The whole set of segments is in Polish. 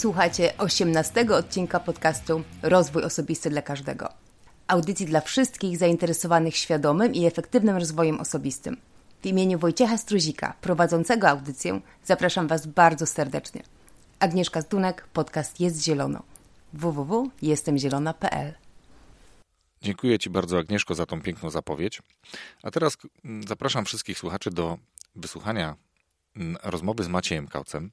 Słuchajcie 18 odcinka podcastu Rozwój Osobisty dla Każdego. Audycji dla wszystkich zainteresowanych świadomym i efektywnym rozwojem osobistym. W imieniu Wojciecha Struzika, prowadzącego audycję, zapraszam Was bardzo serdecznie. Agnieszka Zdunek, podcast Jest Zielono. www.jestemzielona.pl Dziękuję Ci bardzo, Agnieszko, za tą piękną zapowiedź. A teraz zapraszam wszystkich słuchaczy do wysłuchania rozmowy z Maciejem Kaucem.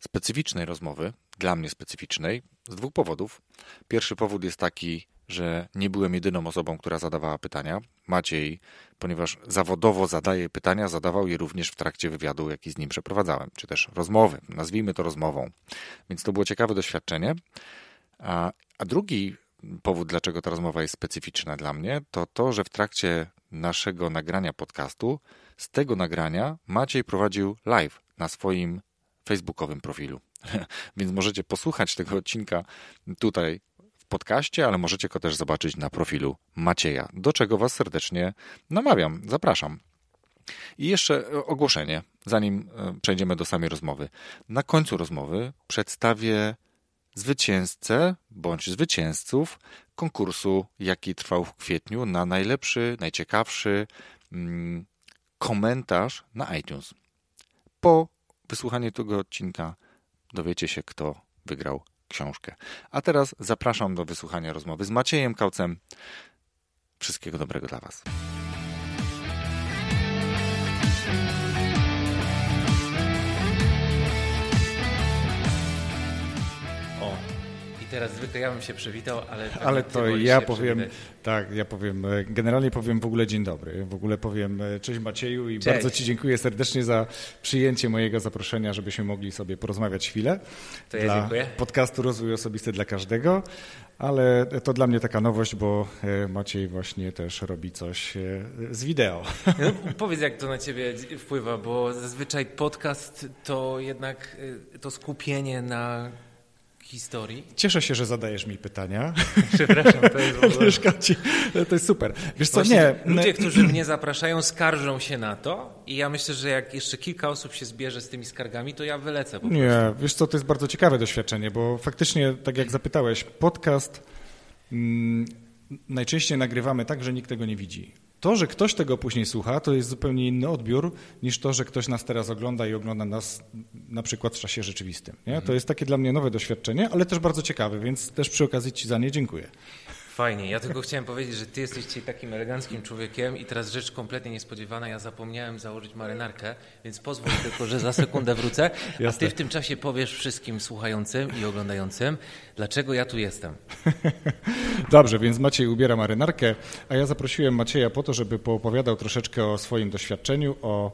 Specyficznej rozmowy, dla mnie specyficznej, z dwóch powodów. Pierwszy powód jest taki, że nie byłem jedyną osobą, która zadawała pytania. Maciej, ponieważ zawodowo zadaje pytania, zadawał je również w trakcie wywiadu, jaki z nim przeprowadzałem, czy też rozmowy, nazwijmy to rozmową. Więc to było ciekawe doświadczenie. A, a drugi powód, dlaczego ta rozmowa jest specyficzna dla mnie, to to, że w trakcie naszego nagrania podcastu, z tego nagrania Maciej prowadził live na swoim facebookowym profilu. Więc możecie posłuchać tego odcinka tutaj w podcaście, ale możecie go też zobaczyć na profilu Macieja, do czego Was serdecznie namawiam. Zapraszam. I jeszcze ogłoszenie, zanim e, przejdziemy do samej rozmowy. Na końcu rozmowy przedstawię zwycięzcę bądź zwycięzców konkursu, jaki trwał w kwietniu na najlepszy, najciekawszy mm, komentarz na iTunes. Po wysłuchaniu tego odcinka dowiecie się, kto wygrał książkę. A teraz zapraszam do wysłuchania rozmowy z Maciejem Kaucem. Wszystkiego dobrego dla Was. Teraz zwykle ja bym się przywitał, ale... Ale to ja powiem, przywitać. tak, ja powiem, e, generalnie powiem w ogóle dzień dobry. W ogóle powiem e, cześć Macieju i cześć. bardzo Ci dziękuję serdecznie za przyjęcie mojego zaproszenia, żebyśmy mogli sobie porozmawiać chwilę. To ja dziękuję. podcastu Rozwój Osobisty dla Każdego, ale to dla mnie taka nowość, bo e, Maciej właśnie też robi coś z wideo. No, powiedz, jak to na Ciebie wpływa, bo zazwyczaj podcast to jednak to skupienie na historii. Cieszę się, że zadajesz mi pytania. Przepraszam, to jest To jest super. Wiesz co, nie. Ludzie, którzy mnie zapraszają, skarżą się na to i ja myślę, że jak jeszcze kilka osób się zbierze z tymi skargami, to ja wylecę po prostu. Nie, wiesz co, to jest bardzo ciekawe doświadczenie, bo faktycznie, tak jak zapytałeś, podcast mm, najczęściej nagrywamy tak, że nikt tego nie widzi. To, że ktoś tego później słucha, to jest zupełnie inny odbiór niż to, że ktoś nas teraz ogląda i ogląda nas na przykład w czasie rzeczywistym. Nie? To mhm. jest takie dla mnie nowe doświadczenie, ale też bardzo ciekawe, więc też przy okazji Ci za nie dziękuję. Fajnie. Ja tylko chciałem powiedzieć, że ty jesteś dzisiaj takim eleganckim człowiekiem i teraz rzecz kompletnie niespodziewana. Ja zapomniałem założyć marynarkę, więc pozwól tylko, że za sekundę wrócę, a ty w tym czasie powiesz wszystkim słuchającym i oglądającym, dlaczego ja tu jestem. Dobrze, więc Maciej ubiera marynarkę, a ja zaprosiłem Macieja po to, żeby poopowiadał troszeczkę o swoim doświadczeniu, o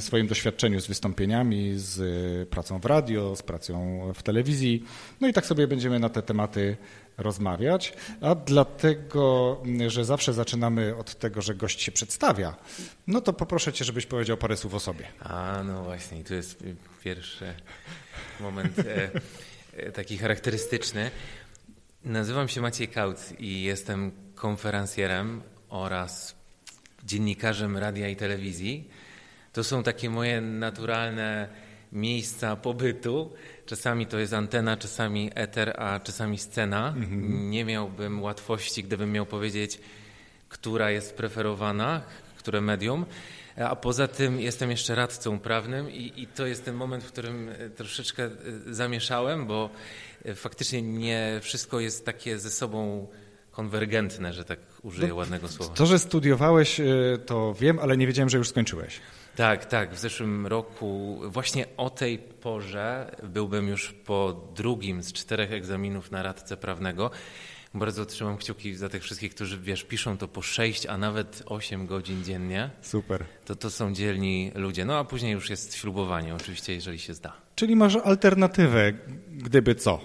swoim doświadczeniu z wystąpieniami, z pracą w radio, z pracą w telewizji. No i tak sobie będziemy na te tematy rozmawiać, a dlatego, że zawsze zaczynamy od tego, że gość się przedstawia, no to poproszę cię, żebyś powiedział parę słów o sobie. A, no właśnie, i tu jest pierwszy moment e, e, taki charakterystyczny. Nazywam się Maciej Kauc i jestem konferencjerem oraz dziennikarzem radia i telewizji. To są takie moje naturalne miejsca pobytu. Czasami to jest antena, czasami eter, a czasami scena. Mhm. Nie miałbym łatwości, gdybym miał powiedzieć, która jest preferowana, które medium. A poza tym jestem jeszcze radcą prawnym i, i, to jest ten moment, w którym e, troszeczkę e, zamieszałem, bo e, faktycznie nie wszystko jest takie ze sobą konwergentne, że tak użyję no, ładnego słowa. To, że studiowałeś, to wiem, ale nie wiedziałem, że już skończyłeś. Tak, tak. W zeszłym roku, właśnie o tej porze, byłbym już po drugim z czterech egzaminów na radcę prawnego. Bardzo trzymam kciuki za tych wszystkich, którzy wiesz, piszą to po 6, a nawet 8 godzin dziennie. Super. To to są dzielni ludzie. No a później już jest ślubowanie, oczywiście, jeżeli się zda. Czyli masz alternatywę, gdyby co?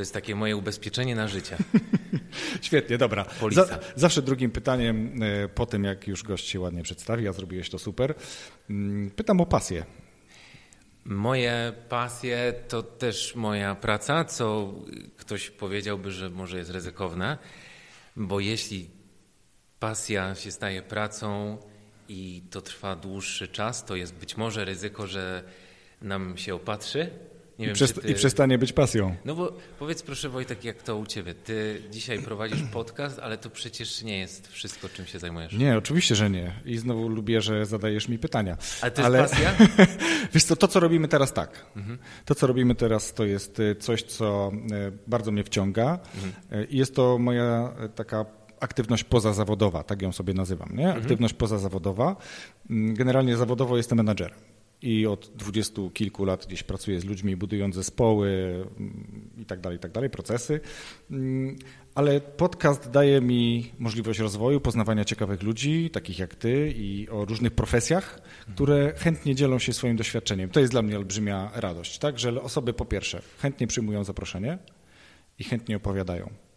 To jest takie moje ubezpieczenie na życie. Świetnie, dobra. Za, zawsze drugim pytaniem, e, po tym jak już gość się ładnie przedstawi, a zrobiłeś to super, mm, pytam o pasję. Moje pasje to też moja praca, co ktoś powiedziałby, że może jest ryzykowne, bo jeśli pasja się staje pracą i to trwa dłuższy czas, to jest być może ryzyko, że nam się opatrzy, Nie I, wiem, przest- czy ty... I przestanie być pasją. No bo powiedz proszę Wojtek, jak to u ciebie? Ty dzisiaj prowadzisz podcast, ale to przecież nie jest wszystko, czym się zajmujesz. Nie, oczywiście, że nie. I znowu lubię, że zadajesz mi pytania. Ale to jest pasja? Wiesz co, to co robimy teraz tak. To co robimy teraz to jest y, coś, co y, bardzo mnie wciąga Y, i jest to moja y, taka aktywność pozazawodowa, tak ją sobie nazywam, nie? Aktywność pozazawodowa. Mm, Generalnie zawodowo jestem menadżerem. I od dwudziestu kilku lat gdzieś pracuję z ludźmi, budując zespoły mm, i tak dalej, i tak dalej, procesy. Mm, Ale podcast daje mi możliwość rozwoju, poznawania ciekawych ludzi, takich jak ty i o różnych profesjach, które chętnie dzielą się swoim doświadczeniem. To jest dla mnie olbrzymia radość, tak? Że osoby po pierwsze chętnie przyjmują zaproszenie i chętnie opowiadają.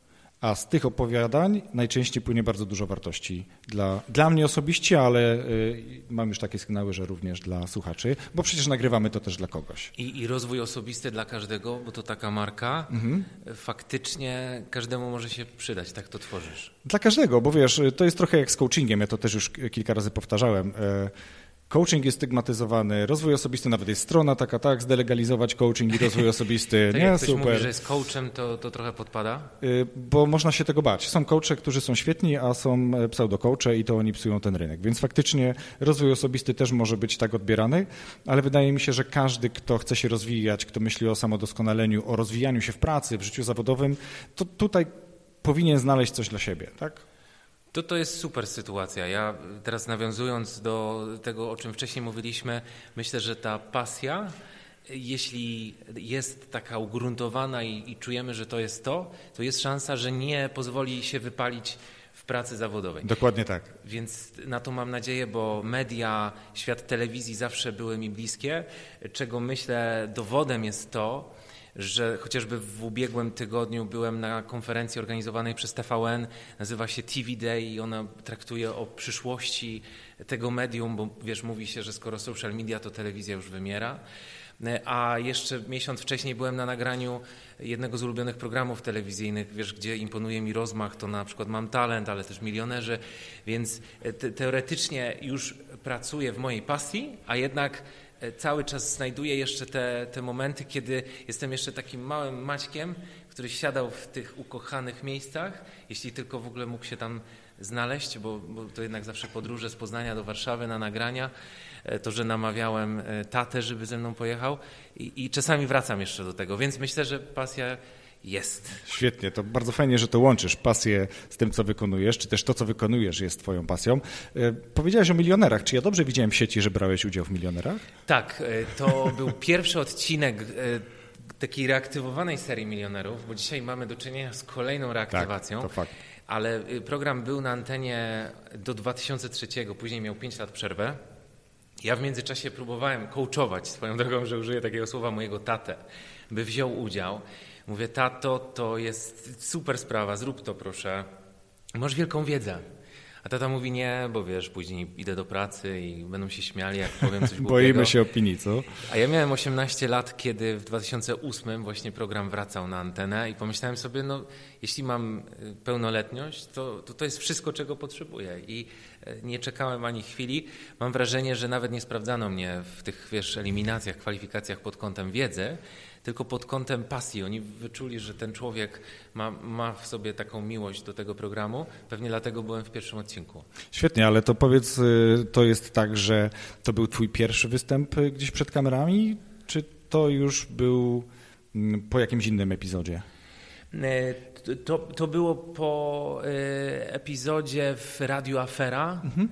A z tych opowiadań najczęściej płynie bardzo dużo wartości dla, dla mnie osobiście, ale y, mam już takie sygnały, że również dla słuchaczy, bo przecież nagrywamy to też dla kogoś. I, I rozwój osobisty dla każdego, bo to taka marka, Mhm. faktycznie każdemu może się przydać, tak to tworzysz. Dla każdego, bo wiesz, to jest trochę jak z coachingiem, ja to też już kilka razy powtarzałem. E, Coaching jest stygmatyzowany, rozwój osobisty nawet jest strona taka, tak, zdelegalizować coaching i rozwój osobisty. Tak nie, jak ktoś super. mówi, że jest coachem, to, to trochę podpada. Y, Bo można się tego bać. Są coache, którzy są świetni, a są e, pseudo-coache i to oni psują ten rynek. Więc faktycznie rozwój osobisty też może być tak odbierany, ale wydaje mi się, że każdy, kto chce się rozwijać, kto myśli o samodoskonaleniu, o rozwijaniu się w pracy, w życiu zawodowym, to tutaj powinien znaleźć coś dla siebie, tak? To to jest super sytuacja. Ja teraz nawiązując do tego, o czym wcześniej mówiliśmy, myślę, że ta pasja, jeśli jest taka ugruntowana i, i czujemy, że to jest to, to jest szansa, że nie pozwoli się wypalić w pracy zawodowej. Dokładnie tak. Więc na to mam nadzieję, bo media, świat telewizji zawsze były mi bliskie, czego myślę dowodem jest to, że chociażby w ubiegłym tygodniu byłem na konferencji organizowanej przez TVN, nazywa się TV Day i ona traktuje o przyszłości tego medium, bo wiesz, mówi się, że skoro social media, to telewizja już wymiera. A jeszcze miesiąc wcześniej byłem na nagraniu jednego z ulubionych programów telewizyjnych, wiesz, gdzie imponuje mi rozmach, to na przykład Mam Talent, ale też Milionerzy, więc te, teoretycznie już pracuję w mojej pasji, a jednak cały czas znajduję jeszcze te, te momenty, kiedy jestem jeszcze takim małym Maćkiem, który siadał w tych ukochanych miejscach, jeśli tylko w ogóle mógł się tam znaleźć, bo, bo to jednak zawsze podróże z Poznania do Warszawy na nagrania, e, to, że namawiałem e, tatę, żeby ze mną pojechał. I, i czasami wracam jeszcze do tego, więc myślę, że pasja jest. Świetnie, to bardzo fajnie, że to łączysz pasję z tym, co wykonujesz, czy też to, co wykonujesz jest twoją pasją. E, Powiedziałeś o milionerach. Czy ja dobrze widziałem w sieci, że brałeś udział w milionerach? Tak, e, to był pierwszy odcinek e, takiej reaktywowanej serii milionerów, bo dzisiaj mamy do czynienia z kolejną reaktywacją. Tak, to fakt. Ale program był na antenie do 2003, później miał 5 lat przerwę. Ja w międzyczasie próbowałem coachować swoją drogą, że użyję takiego słowa mojego tatę, by wziął udział. Mówię, tato, to jest super sprawa, zrób to proszę. Masz wielką wiedzę. A tata mówi nie, bo wiesz, później idę do pracy i będą się śmiali, jak powiem coś głupiego. Boimy się opinii, co? A ja miałem 18 lat, kiedy w 2008 właśnie program wracał na antenę i pomyślałem sobie, no jeśli mam y, pełnoletność, to to, to jest wszystko, czego potrzebuję. I y, nie czekałem ani chwili. Mam wrażenie, że nawet nie sprawdzano mnie w tych, wiesz, eliminacjach, kwalifikacjach pod kątem wiedzy, tylko pod kątem pasji. Oni wyczuli, że ten człowiek ma, ma w sobie taką miłość do tego programu. Pewnie dlatego byłem w pierwszym odcinku. Świetnie, ale to powiedz, y, to jest tak, że to był twój pierwszy występ y, gdzieś przed kamerami, czy to już był mm, po jakimś innym epizodzie? E, To, to było po e, epizodzie w Radiu Afera, e,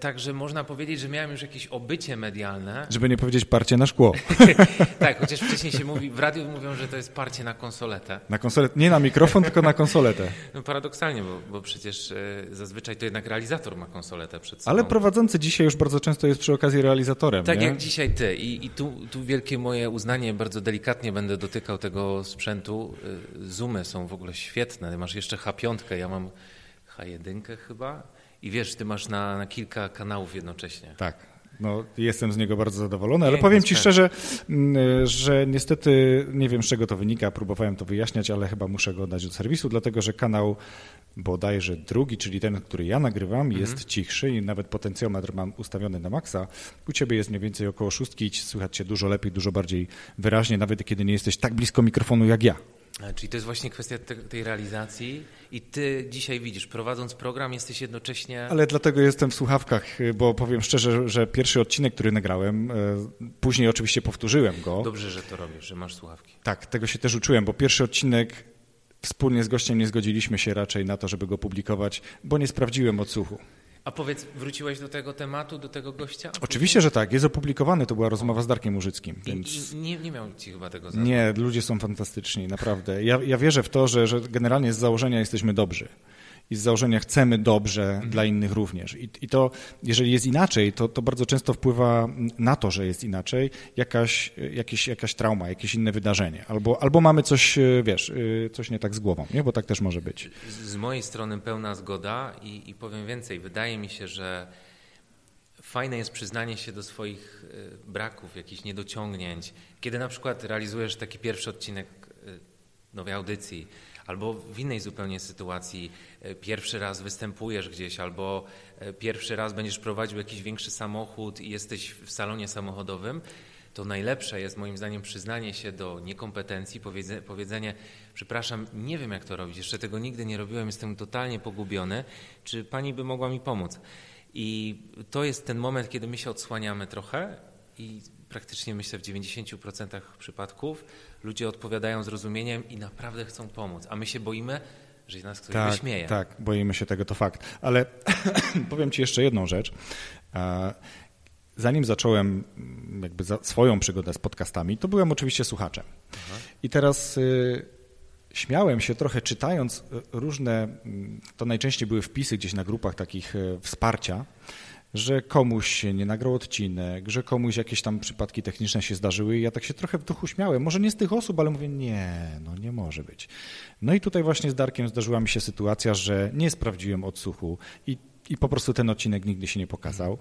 także można powiedzieć, że miałem już jakieś obycie medialne. Żeby nie powiedzieć parcie na szkło. tak, chociaż wcześniej się mówi, w radiu mówią, że to jest parcie na konsoletę. Na konsolet, nie na mikrofon, tylko na konsoletę. No paradoksalnie, bo, bo przecież e, zazwyczaj to jednak realizator ma konsoletę przed sobą. Ale prowadzący dzisiaj już bardzo często jest przy okazji realizatorem. Tak nie? jak dzisiaj ty. I, i tu, tu wielkie moje uznanie, bardzo delikatnie będę dotykał tego sprzętu. Y, Zoomy są w ogóle świetne. Masz jeszcze H5, ja mam H1 chyba. I wiesz, ty masz na, na kilka kanałów jednocześnie. Tak. No, jestem z niego bardzo zadowolony, ale powiem Ci szczerze, mm, że niestety nie wiem z czego to wynika, próbowałem to wyjaśniać, ale chyba muszę go dać do serwisu, dlatego że kanał bodajże drugi, czyli ten, który ja nagrywam, mhm. jest cichszy i nawet potencjometr mam ustawiony na maksa. U Ciebie jest mniej więcej około szóstki i słychać Cię dużo lepiej, dużo bardziej wyraźnie, nawet kiedy nie jesteś tak blisko mikrofonu jak ja. Czyli to jest właśnie kwestia te, tej realizacji i ty dzisiaj widzisz, prowadząc program jesteś jednocześnie... Ale dlatego jestem w słuchawkach, bo powiem szczerze, że pierwszy odcinek, który nagrałem, e, później oczywiście powtórzyłem go. Dobrze, że to robisz, że masz słuchawki. Tak, tego się też uczyłem, bo pierwszy odcinek wspólnie z gościem nie zgodziliśmy się raczej na to, żeby go publikować, bo nie sprawdziłem odsłuchu. A powiedz, wróciłeś do tego tematu, do tego gościa? Oczywiście, że tak. Jest opublikowany, to była rozmowa z Darkiem Murzyckim. Więc... I, i nie, nie miał ci chyba tego Nie, ludzie są fantastyczni, naprawdę. Ja, ja wierzę w to, że, że generalnie z założenia jesteśmy dobrzy i z założenia chcemy dobrze mhm. dla innych również. I, I, to, jeżeli jest inaczej, to, to bardzo często wpływa na to, że jest inaczej, jakaś, jakieś, jakaś trauma, jakieś inne wydarzenie. Albo, albo mamy coś, e, wiesz, e, coś nie tak z głową, nie? bo tak też może być. Z mojej strony pełna zgoda i, i powiem więcej. Wydaje mi się, że fajne jest przyznanie się do swoich e, braków, jakichś niedociągnięć. Kiedy na przykład realizujesz taki pierwszy odcinek nowej audycji, albo w innej zupełnie sytuacji e, pierwszy raz występujesz gdzieś, albo e, pierwszy raz będziesz prowadził jakiś większy samochód i jesteś w salonie samochodowym, to najlepsze jest moim zdaniem przyznanie się do niekompetencji, powiedzenie, przepraszam, nie wiem jak to robić, jeszcze tego nigdy nie robiłem, jestem totalnie pogubiony, czy pani by mogła mi pomóc? I to jest ten moment, kiedy my się odsłaniamy trochę i praktycznie myślę w 90% przypadków ludzie odpowiadają zrozumieniem i naprawdę chcą pomóc, a my się boimy, że nas ktoś tak, wyśmieje. Tak, boimy się tego, to fakt. Ale powiem Ci jeszcze jedną rzecz. Zanim zacząłem mm, jakby swoją przygodę z podcastami, to byłem oczywiście słuchaczem. Aha. I teraz y, śmiałem się trochę czytając y, różne, mm, to najczęściej były wpisy gdzieś na grupach takich y, wsparcia, że komuś się nie nagrał odcinek, że komuś jakieś tam przypadki techniczne się zdarzyły i ja tak się trochę w duchu śmiałem. Może nie z tych osób, ale mówię, nie, no nie może być. No i tutaj właśnie z Darkiem zdarzyła mi się sytuacja, że nie sprawdziłem odsłuchu i, i po prostu ten odcinek nigdy się nie pokazał.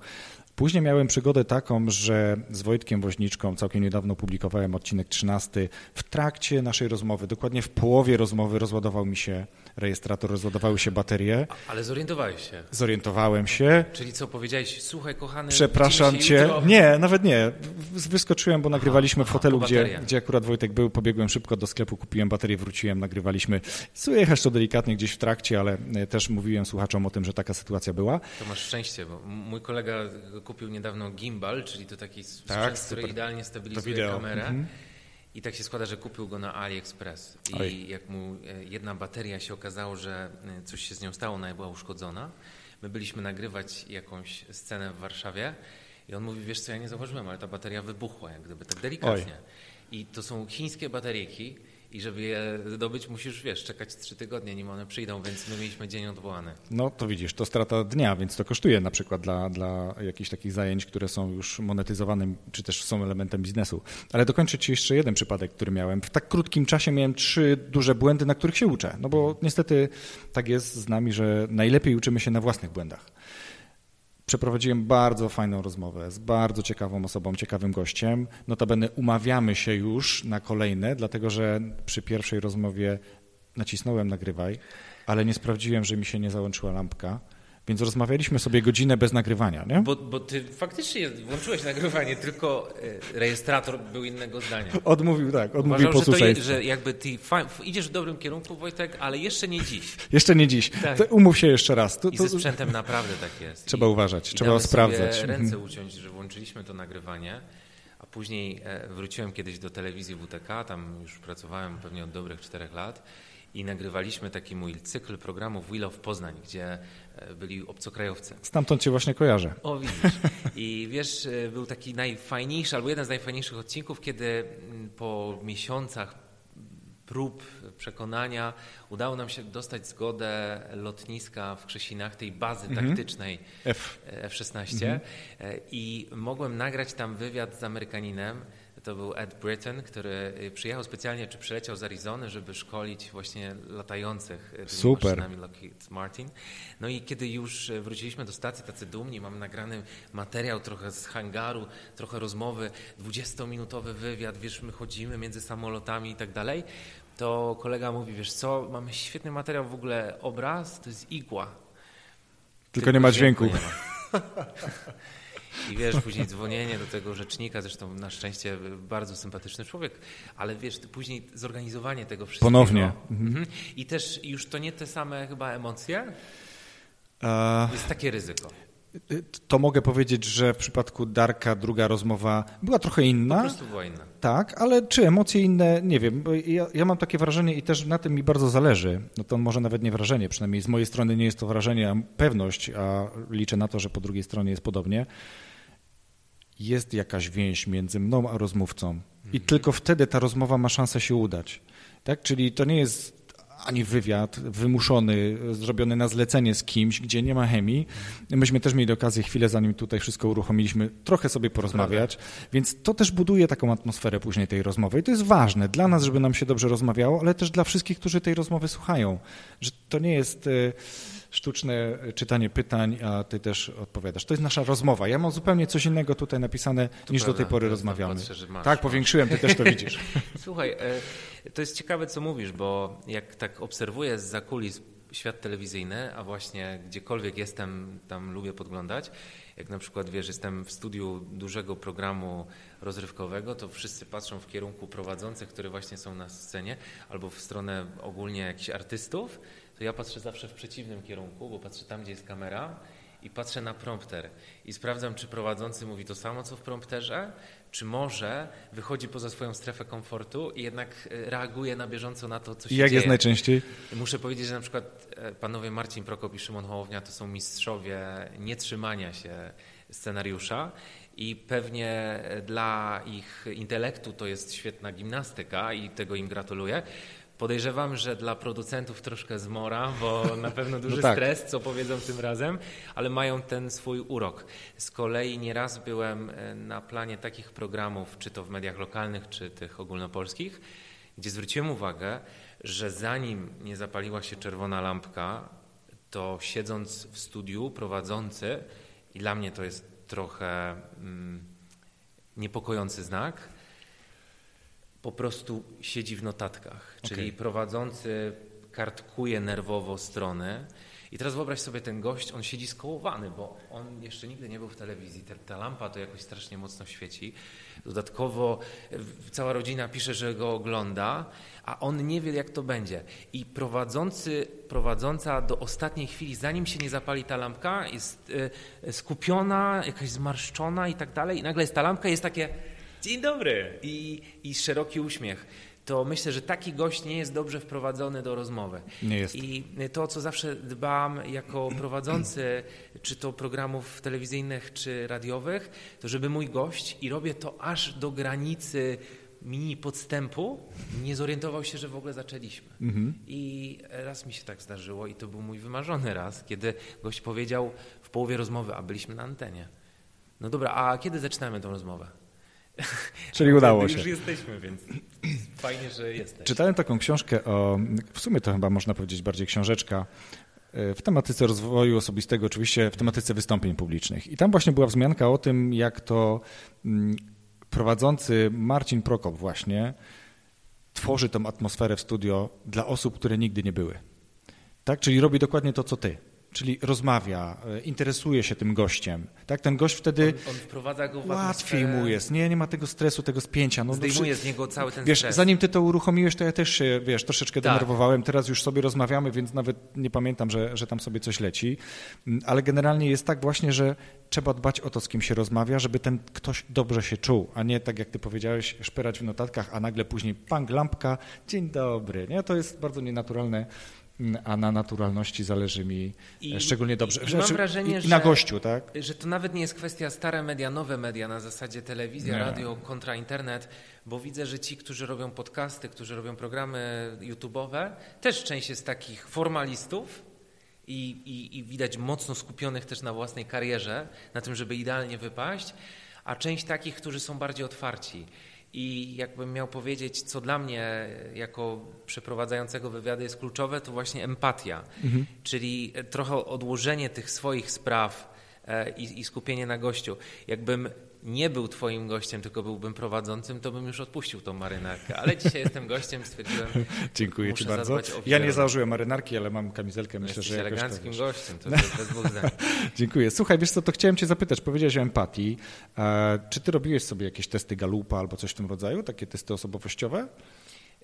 Później miałem przygodę taką, że z Wojtkiem Woźniczką całkiem niedawno publikowałem odcinek 13. W trakcie naszej rozmowy, dokładnie w połowie rozmowy rozładował mi się rejestrator, rozładowały się baterie. Ale zorientowałeś się? Zorientowałem się. Czyli co, powiedziałeś, słuchaj kochany, Przepraszam cię. Jutro. Nie, nawet nie. Wyskoczyłem, bo aha, nagrywaliśmy aha, w hotelu, gdzie, gdzie akurat Wojtek był, pobiegłem szybko do sklepu, kupiłem baterię, wróciłem, nagrywaliśmy. Słychać to delikatnie gdzieś w trakcie, ale e, też mówiłem słuchaczom o tym, że taka sytuacja była. To masz szczęście, bo mój kolega kupił niedawno gimbal, czyli to taki tak, sprzęt, który idealnie stabilizuje kamerę. Mhm. I tak się składa, że kupił go na AliExpress. I Oj. jak mu e, jedna bateria się okazało, że e, coś się z nią stało, ona była uszkodzona. My byliśmy nagrywać jakąś scenę w Warszawie i on mówi, wiesz co, ja nie zauważyłem, ale ta bateria wybuchła, jak gdyby tak delikatnie. Oj. I to są chińskie bateryjki i żeby je zdobyć, musisz, wiesz, czekać trzy tygodnie, nim one przyjdą, więc my mieliśmy dzień odwołany. No to widzisz, to strata dnia, więc to kosztuje na przykład dla, dla jakichś takich zajęć, które są już monetyzowane, czy też są elementem biznesu. Ale dokończę Ci jeszcze jeden przypadek, który miałem. W tak krótkim czasie miałem trzy duże błędy, na których się uczę. No bo niestety tak jest z nami, że najlepiej uczymy się na własnych błędach przeprowadziłem bardzo fajną rozmowę z bardzo ciekawą osobą, ciekawym gościem. Notabene umawiamy się już na kolejne, dlatego że przy pierwszej rozmowie nacisnąłem nagrywaj, ale nie sprawdziłem, że mi się nie załączyła lampka. Więc rozmawialiśmy sobie godzinę bez nagrywania, nie? Bo, bo ty faktycznie włączyłeś nagrywanie, tylko e, rejestrator był innego zdania. Odmówił, tak, odmówił Uważam. Że, to, że jakby ty idziesz w dobrym kierunku, Wojtek, ale jeszcze nie dziś. Jeszcze nie dziś. Tak. umów się jeszcze raz. To, I ze sprzętem naprawdę tak jest. Trzeba I, uważać, i trzeba sprawdzać. Sobie ręce mhm. uciąć, że włączyliśmy to nagrywanie, a później e, wróciłem kiedyś do telewizji WTK, tam już pracowałem pewnie od dobrych czterech lat i nagrywaliśmy taki mój cykl programów Wheel of Poznań, gdzie e, byli obcokrajowcy. Stamtąd cię właśnie kojarzę. O, widzisz. I wiesz, e, był taki najfajniejszy, albo jeden z najfajniejszych odcinków, kiedy po miesiącach prób przekonania udało nam się dostać zgodę lotniska w Krzesinach, tej bazy mhm. taktycznej F. F-16 mhm. E, i mogłem nagrać tam wywiad z Amerykaninem, To był Ed Britton, który przyjechał specjalnie, czy przyleciał z Arizony, żeby szkolić właśnie latających tymi Super. maszynami Lockheed Martin. No i kiedy już wróciliśmy do stacji tacy dumni, mamy nagrany materiał trochę z hangaru, trochę rozmowy, 20-minutowy wywiad, wiesz, my chodzimy między samolotami i tak dalej, to kolega mówi, wiesz co, mamy świetny materiał, w ogóle obraz, to jest igła. Tylko nie ma dźwięku. Nie ma. I wiesz, później dzwonienie do tego rzecznika, zresztą na szczęście bardzo sympatyczny człowiek, ale wiesz, później zorganizowanie tego wszystkiego. Ponownie. Mhm. I też już to nie te same chyba emocje. Jest takie ryzyko. To mogę powiedzieć, że w przypadku Darka druga rozmowa była trochę inna. Po prostu była inna. Tak, ale czy emocje inne, nie wiem. Ja, ja, mam takie wrażenie i też na tym mi bardzo zależy. No to może nawet nie wrażenie, przynajmniej z mojej strony nie jest to wrażenie, a pewność, a liczę na to, że po drugiej stronie jest podobnie. Jest jakaś więź między mną a rozmówcą i mhm. tylko wtedy ta rozmowa ma szansę się udać. Tak? Czyli to nie jest ani wywiad wymuszony, zrobiony na zlecenie z kimś, gdzie nie ma chemii. Myśmy też mieli okazję chwilę, zanim tutaj wszystko uruchomiliśmy, trochę sobie porozmawiać, więc to też buduje taką atmosferę później tej rozmowy i to jest ważne dla nas, żeby nam się dobrze rozmawiało, ale też dla wszystkich, którzy tej rozmowy słuchają, że to nie jest e, sztuczne czytanie pytań, a ty też odpowiadasz. To jest nasza rozmowa. Ja mam zupełnie coś innego tutaj napisane, to niż prawda, do tej pory rozmawiamy. Patrzę, masz, tak, powiększyłem, ty też to widzisz. Słuchaj, e, to jest ciekawe, co mówisz, bo jak tak obserwuję z zakulis świat telewizyjny, a właśnie gdziekolwiek jestem, tam lubię podglądać. Jak na przykład, wiesz, jestem w studiu dużego programu rozrywkowego, to wszyscy patrzą w kierunku prowadzących, które właśnie są na scenie, albo w stronę ogólnie jakichś artystów, to ja patrzę zawsze w przeciwnym kierunku, bo patrzę tam, gdzie jest kamera i patrzę na prompter i sprawdzam, czy prowadzący mówi to samo, co w prompterze, czy może wychodzi poza swoją strefę komfortu i jednak e, reaguje na bieżąco na to, co się I jak dzieje. jest najczęściej? Muszę powiedzieć, że na przykład e, panowie Marcin Prokop i Szymon Hołownia to są mistrzowie nietrzymania się scenariusza i pewnie dla ich intelektu to jest świetna gimnastyka i tego im gratuluję. Podejrzewam, że dla producentów troszkę zmora, bo na pewno duży no tak. stres, co powiedzą tym razem, ale mają ten swój urok. Z kolei nieraz byłem e, na planie takich programów, czy to w mediach lokalnych, czy tych ogólnopolskich, gdzie zwróciłem uwagę, że zanim nie zapaliła się czerwona lampka, to siedząc w studiu prowadzący, i dla mnie to jest trochę mm, niepokojący znak, po prostu siedzi w notatkach, czyli okay. prowadzący kartkuje nerwowo stronę. I teraz wyobraź sobie ten gość, on siedzi skołowany, bo on jeszcze nigdy nie był w telewizji. Ta, ta, lampa to jakoś strasznie mocno świeci. Dodatkowo cała rodzina pisze, że go ogląda, a on nie wie, jak to będzie. I prowadzący, prowadząca do ostatniej chwili, zanim się nie zapali ta lampka, jest y, skupiona, jakaś zmarszczona i tak dalej. I nagle jest ta lampka, jest takie Dzień dobry i, i szeroki uśmiech. To myślę, że taki gość nie jest dobrze wprowadzony do rozmowy. Nie jest. I to, co zawsze dbam jako prowadzący, czy to programów telewizyjnych, czy radiowych, to żeby mój gość, i robię to aż do granicy mini podstępu, nie zorientował się, że w ogóle zaczęliśmy. Mhm. I raz mi się tak zdarzyło i to był mój wymarzony raz, kiedy gość powiedział w połowie rozmowy, a byliśmy na antenie. No dobra, a kiedy zaczynamy tę rozmowę? Czyli udało się. Już jesteśmy, więc fajnie, że jesteś. Czytałem taką książkę o, w sumie to chyba można powiedzieć bardziej książeczka, e, w tematyce rozwoju osobistego, oczywiście w tematyce wystąpień publicznych. I tam właśnie była wzmianka o tym, jak to mm, prowadzący Marcin Prokop właśnie tworzy tą atmosferę w studio dla osób, które nigdy nie były. Tak? Czyli robi dokładnie to, co ty czyli rozmawia, e, interesuje się tym gościem. Tak, ten gość wtedy on, on wprowadza go w łatwiej mu jest, nie, nie ma tego stresu, tego spięcia. No, Zdejmuje z niego cały ten wiesz, stres. Zanim ty to uruchomiłeś, to ja też się, wiesz, troszeczkę tak. denerwowałem. Teraz już sobie rozmawiamy, więc nawet nie pamiętam, że, że tam sobie coś leci. Mm, ale generalnie jest tak właśnie, że trzeba dbać o to, z kim się rozmawia, żeby ten ktoś dobrze się czuł, a nie tak jak ty powiedziałeś, szperać w notatkach, a nagle później pang, lampka, dzień dobry. Nie? To jest bardzo nienaturalne a na naturalności zależy mi I, szczególnie dobrze. I, i mam wrażenie, i, na gościu, tak? Że to nawet nie jest kwestia stare media, nowe media na zasadzie telewizja, nie. radio kontra internet, bo widzę, że ci, którzy robią podcasty, którzy robią programy YouTube'owe, też część jest takich formalistów, i, i, i, widać mocno skupionych też na własnej karierze, na tym, żeby idealnie wypaść, a część takich, którzy są bardziej otwarci. I jakbym miał powiedzieć, co dla mnie jako przeprowadzającego wywiady jest kluczowe, to właśnie empatia, mhm. czyli trochę odłożenie tych swoich spraw e, i, i skupienie na gościu. Jakbym nie był twoim gościem, tylko byłbym prowadzącym, to bym już odpuścił tą marynarkę. Ale dzisiaj jestem gościem, stwierdziłem, Dziękuję ci bardzo. Ja nie założyłem marynarki, ale mam kamizelkę, myślę, że eleganckim to, gościem, to jest bez dwóch zdań. Dziękuję. Słuchaj, wiesz co, to chciałem cię zapytać, powiedziałeś o empatii. E, czy ty robiłeś sobie jakieś testy Galupa albo coś w tym rodzaju, takie testy osobowościowe?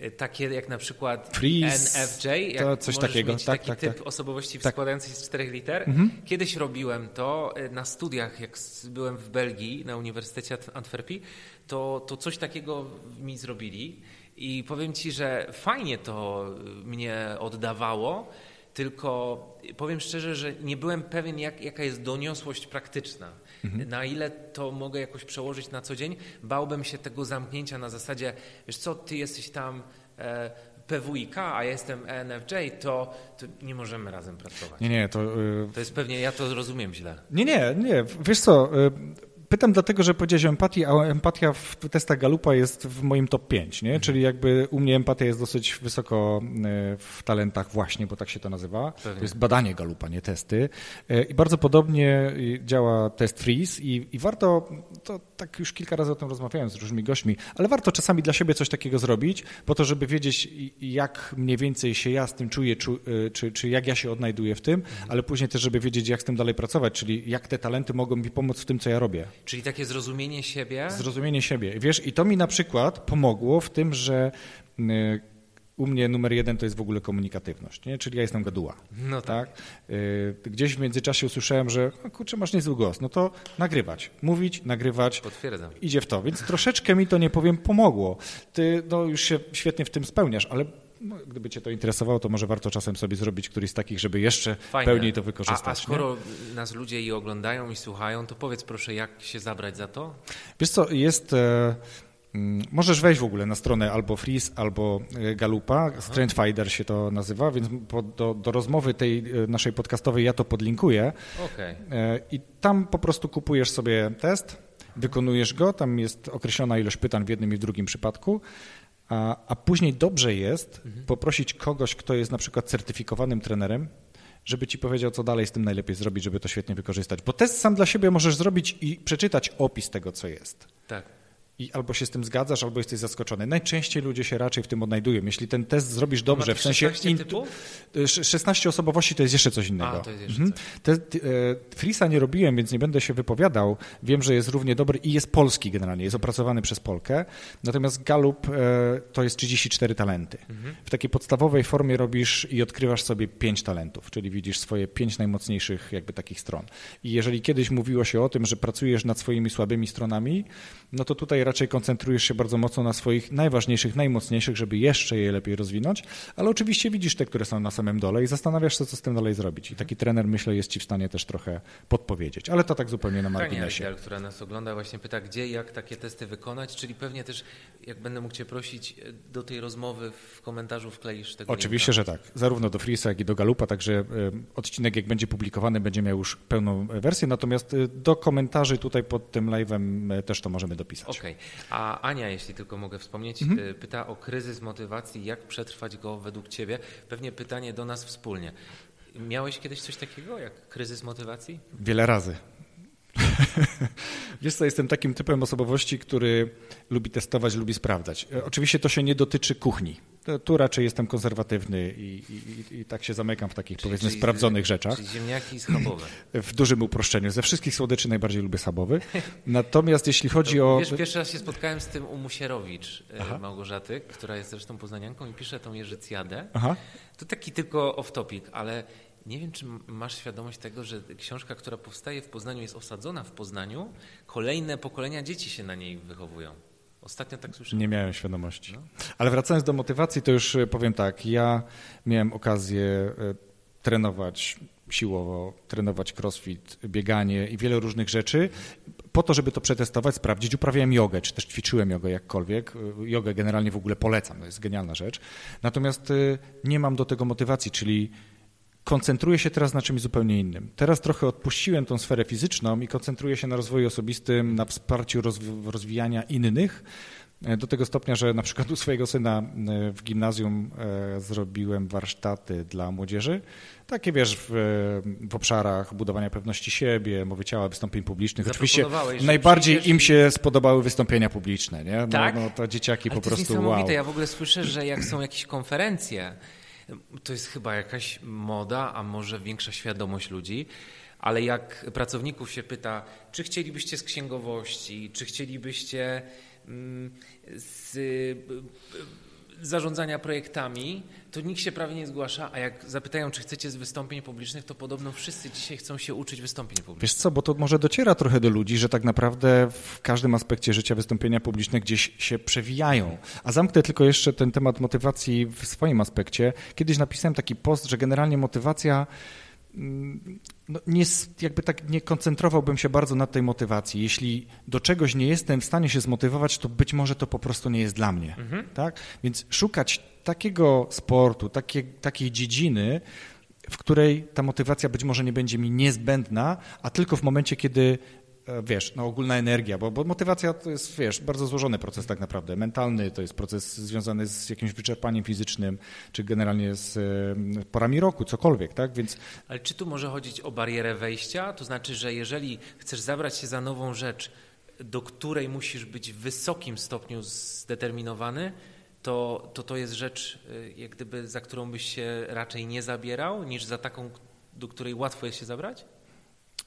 Y, takie jak na przykład Freeze, NFJ, to coś takiego. Mieć tak, taki tak, typ tak. osobowości tak. składający się z czterech liter. Mhm. Kiedyś robiłem to y, na studiach, jak byłem w Belgii na Uniwersytecie Antwerpii, to, to coś takiego mi zrobili i powiem Ci, że fajnie to y, mnie oddawało, tylko powiem szczerze, że nie byłem pewien, jak, jaka jest doniosłość praktyczna. Mhm. Na ile to mogę jakoś przełożyć na co dzień. Bałbym się tego zamknięcia na zasadzie, wiesz co, ty jesteś tam e, PWIK, a ja jestem ENFJ, to, to, nie możemy razem pracować. Nie, nie, to... Yy... To jest pewnie, ja to rozumiem źle. Nie, nie, nie, wiesz co... Yy Pytam dlatego, że powiedziałeś o empatii, a empatia w testach Galupa jest w moim top 5, nie? czyli jakby u mnie empatia jest dosyć wysoko e, w talentach właśnie, bo tak się to nazywa. Pewnie. To jest badanie Galupa, nie testy. E, I bardzo podobnie działa test Freeze i, i warto, to tak już kilka razy o tym rozmawiałem z różnymi gośćmi, ale warto czasami dla siebie coś takiego zrobić, po to, żeby wiedzieć, jak mniej więcej się ja z tym czuję, czy, e, czy, czy jak ja się odnajduję w tym, mhm. ale później też, żeby wiedzieć, jak z tym dalej pracować, czyli jak te talenty mogą mi pomóc w tym, co ja robię. Czyli takie zrozumienie siebie? Zrozumienie siebie. Wiesz, i to mi na przykład pomogło w tym, że u mnie numer jeden to jest w ogóle komunikatywność, nie? czyli ja jestem gaduła. No tak. tak? Y, gdzieś w międzyczasie usłyszałem, że no, kurczę, masz niezły głos, no to nagrywać, mówić, nagrywać. Potwierdzam. Idzie w to, więc troszeczkę mi to, nie powiem, pomogło. Ty no, już się świetnie w tym spełniasz, ale no, gdyby Cię to interesowało, to może warto czasem sobie zrobić któryś z takich, żeby jeszcze Fajne. pełniej to wykorzystać. A, a skoro nie? nas ludzie i oglądają i słuchają, to powiedz proszę, jak się zabrać za to? Wiesz co, jest... E, możesz wejść w ogóle na stronę albo Freeze, albo e, Galupa. Strength Finder się to nazywa, więc do, do, rozmowy tej e, naszej podcastowej ja to podlinkuję. Okay. I tam po prostu kupujesz sobie test, wykonujesz go, tam jest określona ilość pytań w jednym i w drugim przypadku. A, a później dobrze jest mhm. poprosić kogoś, kto jest na przykład certyfikowanym trenerem, żeby ci powiedział, co dalej z tym najlepiej zrobić, żeby to świetnie wykorzystać. Bo test sam dla siebie możesz zrobić i przeczytać opis tego, co jest. Tak i albo się z tym zgadzasz, albo jesteś zaskoczony. Najczęściej ludzie się raczej w tym odnajdują. Jeśli ten test zrobisz dobrze, w sensie... 16 typów? 16 osobowości to jest jeszcze coś innego. A, to jest jeszcze mhm. Te, e, Frisa nie robiłem, więc nie będę się wypowiadał. Wiem, że jest równie dobry i jest polski generalnie, jest opracowany przez Polkę. Natomiast Galup e, to jest 34 talenty. Mhm. W takiej podstawowej formie robisz i odkrywasz sobie 5 talentów, czyli widzisz swoje 5 najmocniejszych jakby takich stron. I jeżeli kiedyś mówiło się o tym, że pracujesz nad swoimi słabymi stronami, no to tutaj raczej koncentrujesz się bardzo mocno na swoich najważniejszych, najmocniejszych, żeby jeszcze je lepiej rozwinąć, ale oczywiście widzisz te, które są na samym dole i zastanawiasz się, co z tym dalej zrobić. I taki trener, myślę, jest ci w stanie też trochę podpowiedzieć, ale to tak zupełnie na marginesie. Pani która nas ogląda, właśnie pyta, gdzie i jak takie testy wykonać, czyli pewnie też, jak będę mógł Cię prosić, do tej rozmowy w komentarzu wkleisz tego Oczywiście, linka. że tak. Zarówno do Freesa, jak i do Galupa, także odcinek, jak będzie publikowany, będzie miał już pełną wersję, natomiast y, do komentarzy tutaj pod tym live'em też to możemy dopisać. Okej. Okay. A Ania, jeśli tylko mogę wspomnieć, mhm. Y, pyta o kryzys motywacji, jak przetrwać go według Ciebie? Pewnie pytanie do nas wspólnie. Miałeś kiedyś coś takiego jak kryzys motywacji? Wiele razy. Wiesz co, jestem takim typem osobowości, który lubi testować, lubi sprawdzać. E, oczywiście to się nie dotyczy kuchni. Tu raczej jestem konserwatywny i, i, i tak się zamykam w takich, czyli, powiedzmy, czyli, sprawdzonych rzeczach. Czyli ziemniaki schabowe. W dużym uproszczeniu. Ze wszystkich słodyczy najbardziej lubię schabowy. Natomiast jeśli chodzi to, o... Wiesz, pierwszy raz się spotkałem z tym u Musierowicz e, Aha. Małgorzaty, która jest zresztą poznanianką i pisze tą Jerzycjadę. Aha. To taki tylko off-topic, ale nie wiem, czy masz świadomość tego, że książka, która powstaje w Poznaniu, jest osadzona w Poznaniu. Kolejne pokolenia dzieci się na niej wychowują. Ostatnio tak słyszałem. Nie miałem świadomości. No. Ale wracając do motywacji, to już e, powiem tak. Ja miałem okazję e, trenować siłowo, trenować crossfit, bieganie i wiele różnych rzeczy. Po to, żeby to przetestować, sprawdzić, uprawiałem jogę, czy też ćwiczyłem jogę jakkolwiek. E, jogę generalnie w ogóle polecam, to jest genialna rzecz. Natomiast nie mam do tego motywacji, czyli koncentruję się teraz na czymś zupełnie innym. Teraz trochę odpuściłem tą sferę fizyczną i koncentruję się na rozwoju osobistym, na wsparciu rozwijania innych, Do tego stopnia, że na przykład u swojego syna w gimnazjum zrobiłem warsztaty dla młodzieży. Takie wiesz, w, w obszarach budowania pewności siebie, mowy ciała, wystąpień publicznych. Oczywiście najbardziej im się spodobały wystąpienia publiczne, nie? No, tak? no to dzieciaki Ale po to prostu jest wow. Ja w ogóle słyszę, że jak są jakieś konferencje, to jest chyba jakaś moda, a może większa świadomość ludzi, ale jak pracowników się pyta, czy chcielibyście z księgowości, czy chcielibyście mm, z zarządzania projektami, to nikt się prawie nie zgłasza, a jak zapytają, czy chcecie z wystąpień publicznych, to podobno wszyscy dzisiaj chcą się uczyć wystąpień publicznych. Wiesz co, bo to może dociera trochę do ludzi, że tak naprawdę w każdym aspekcie życia wystąpienia publiczne gdzieś się przewijają. A zamknę tylko jeszcze ten temat motywacji w swoim aspekcie. Kiedyś napisałem taki post, że generalnie motywacja no nie, jakby tak nie koncentrowałbym się bardzo na tej motywacji. Jeśli do czegoś nie jestem w stanie się zmotywować, to być może to po prostu nie jest dla mnie. Mhm. Tak? Więc szukać takiego sportu, takie, takiej dziedziny, w której ta motywacja być może nie będzie mi niezbędna, a tylko w momencie, kiedy wiesz, no ogólna energia, bo, bo motywacja to jest, wiesz, bardzo złożony proces tak naprawdę. Mentalny to jest proces związany z jakimś wyczerpaniem fizycznym, czy generalnie z e, porami roku, cokolwiek, tak? Więc... Ale czy tu może chodzić o barierę wejścia? To znaczy, że jeżeli chcesz zabrać się za nową rzecz, do której musisz być w wysokim stopniu zdeterminowany, to to, to jest rzecz, e, jak gdyby, za którą byś się raczej nie zabierał, niż za taką, do której łatwo jest się zabrać?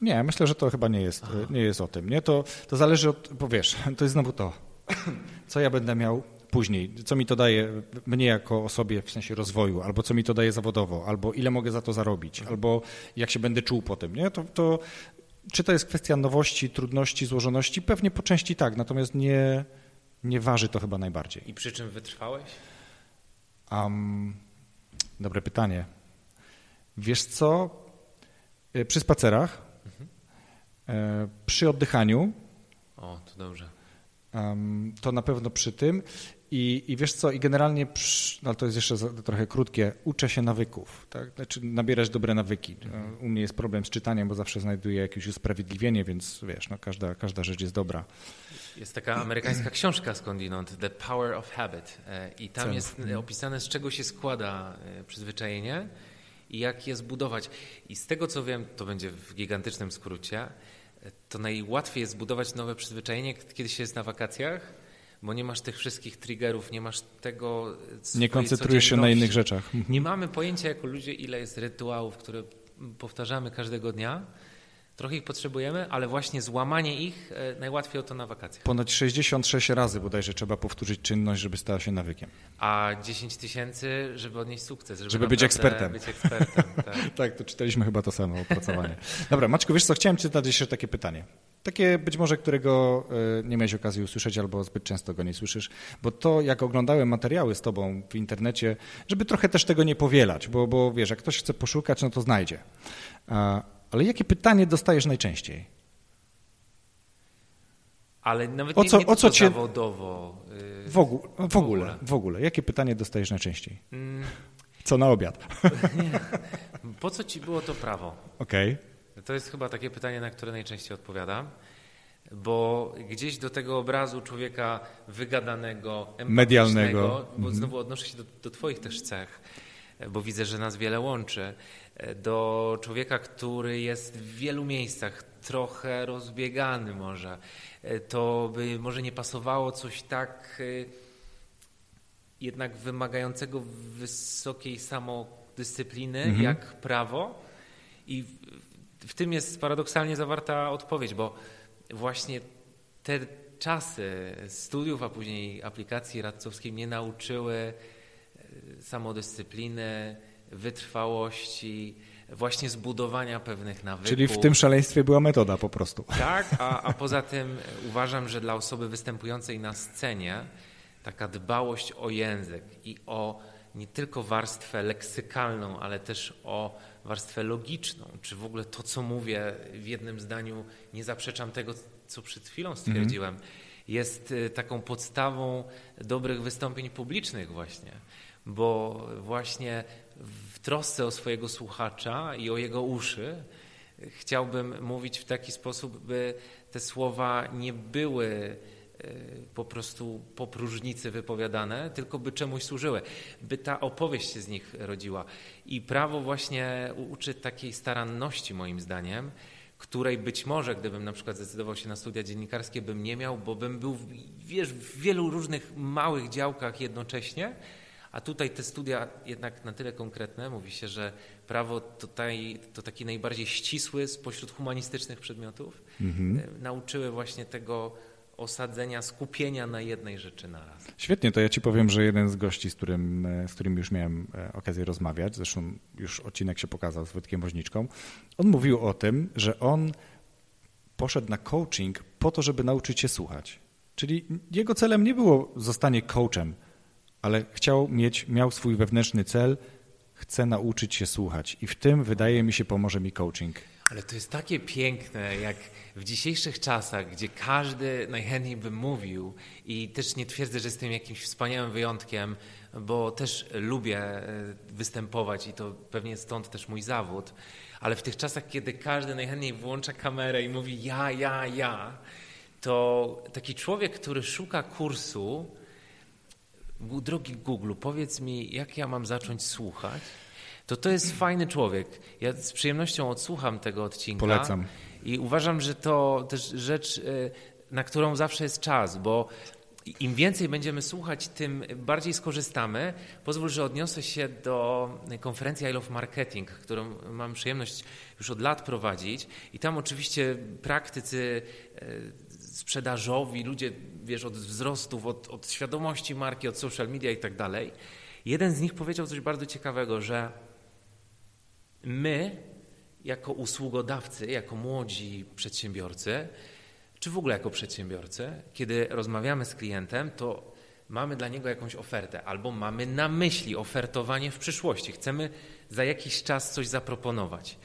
Nie, myślę, że to chyba nie jest, nie jest o tym. Nie? To, to zależy od, bo wiesz, to jest znowu to, co ja będę miał później, co mi to daje mnie jako osobie w sensie rozwoju, albo co mi to daje zawodowo, albo ile mogę za to zarobić, mhm. albo jak się będę czuł po tym. Nie? To, to, czy to jest kwestia nowości, trudności, złożoności? Pewnie po części tak, natomiast nie, nie waży to chyba najbardziej. I przy czym wytrwałeś? Um, dobre pytanie. Wiesz co? Y, przy spacerach E, przy oddychaniu. O, to dobrze. To na pewno przy tym. I, i wiesz co, i generalnie, przy, no to jest jeszcze trochę krótkie, uczę się nawyków, tak? Znaczy nabierać dobre nawyki. Mhm. U mnie jest problem z czytaniem, bo zawsze znajduję jakieś usprawiedliwienie, więc wiesz, no każda, każda rzecz jest dobra. Jest taka amerykańska książka skądinąd, The Power of Habit e, i tam jest opisane, z czego się składa e, przyzwyczajenie i jak je zbudować. I z tego co wiem, to będzie w gigantycznym skrócie, to najłatwiej jest zbudować nowe przyzwyczajenie, kiedy się jest na wakacjach, bo nie masz tych wszystkich triggerów, nie masz tego. Nie koncentrujesz się na innych rzeczach. Nie mamy pojęcia jako ludzie, ile jest rytuałów, które powtarzamy każdego dnia. Trochę ich potrzebujemy, ale właśnie złamanie ich e, najłatwiej o to na wakacjach. Ponad 66 razy bodajże trzeba powtórzyć czynność, żeby stała się nawykiem. A 10 tysięcy, żeby odnieść sukces. Żeby, żeby być ekspertem. Być ekspertem tak. tak, to czytaliśmy chyba to samo opracowanie. Dobra, Maćku, wiesz co, chciałem ci zadać jeszcze takie pytanie. Takie być może, którego e, nie miałeś okazji usłyszeć albo zbyt często go nie słyszysz, bo to jak oglądałem materiały z tobą w internecie, żeby trochę też tego nie powielać, bo, bo wiesz, jak ktoś chce poszukać, no to znajdzie. Ale jakie pytanie dostajesz najczęściej? Ale nawet o co, nie, nie o co cię... zawodowo. Yy, w, ogóle, w, ogóle, w ogóle. Jakie pytanie dostajesz najczęściej? Mm. Co na obiad? po co ci było to prawo? Okej. Okay. To jest chyba takie pytanie, na które najczęściej odpowiadam. Bo gdzieś do tego obrazu człowieka wygadanego, medialnego, bo mhm. znowu odnoszę się do, do Twoich też cech, bo widzę, że nas wiele łączy do człowieka, który jest w wielu miejscach trochę rozbiegany może, to by może nie pasowało coś tak y, jednak wymagającego wysokiej samodyscypliny mhm. jak prawo. I w, tym jest paradoksalnie zawarta odpowiedź, bo właśnie te czasy studiów, a później aplikacji radcowskiej mnie nauczyły y, samodyscypliny, wytrwałości, właśnie zbudowania pewnych nawyków. Czyli w tym szaleństwie była metoda po prostu. Tak, a, a poza tym uważam, że dla osoby występującej na scenie taka dbałość o język i o nie tylko warstwę leksykalną, ale też o warstwę logiczną, czy w ogóle to, co mówię w jednym zdaniu, nie zaprzeczam tego, co przed chwilą stwierdziłem, mm. jest y, taką podstawą dobrych wystąpień publicznych właśnie, bo właśnie w trosce o swojego słuchacza i o jego uszy chciałbym mówić w taki sposób, by te słowa nie były po prostu po próżnicy wypowiadane, tylko by czemuś służyły, by ta opowieść się z nich rodziła. I prawo właśnie uczy takiej staranności moim zdaniem, której być może, gdybym na przykład zdecydował się na studia dziennikarskie, bym nie miał, bo bym był wiesz, w wielu różnych małych działkach jednocześnie, a tutaj te studia jednak na tyle konkretne, mówi się, że prawo tutaj to taki najbardziej ścisły spośród humanistycznych przedmiotów, mhm. E, nauczyły właśnie tego osadzenia, skupienia na jednej rzeczy naraz. Świetnie, to ja ci powiem, że jeden z gości, z którym, e, z którym już miałem e, okazję rozmawiać, zresztą już odcinek się pokazał z Wojtkiem Woźniczką, on mówił o tym, że on poszedł na coaching po to, żeby nauczyć się słuchać. Czyli jego celem nie było zostanie coachem, ale chciał mieć, miał swój wewnętrzny cel, chce nauczyć się słuchać i w tym wydaje mi się pomoże mi coaching. Ale to jest takie piękne, jak w dzisiejszych czasach, gdzie każdy najchętniej by mówił i też nie twierdzę, że jestem jakimś wspaniałym wyjątkiem, bo też lubię e, występować i to pewnie stąd też mój zawód, ale w tych czasach, kiedy każdy najchętniej włącza kamerę i mówi ja, ja, ja, to taki człowiek, który szuka kursu, drogi Google, powiedz mi, jak ja mam zacząć słuchać, to to jest fajny człowiek. Ja z przyjemnością odsłucham tego odcinka. Polecam. I uważam, że to też rzecz, y, na którą zawsze jest czas, bo im więcej będziemy słuchać, tym bardziej skorzystamy. Pozwól, że odniosę się do konferencji I Love Marketing, którą mam przyjemność już od lat prowadzić. I tam oczywiście praktycy y, sprzedażowi, ludzie, wiesz, od wzrostów, od, od świadomości marki, od social media i tak dalej. Jeden z nich powiedział coś bardzo ciekawego, że my, jako usługodawcy, jako młodzi przedsiębiorcy, czy w ogóle jako przedsiębiorcy, kiedy rozmawiamy z klientem, to mamy dla niego jakąś ofertę, albo mamy na myśli ofertowanie w przyszłości, chcemy za jakiś czas coś zaproponować.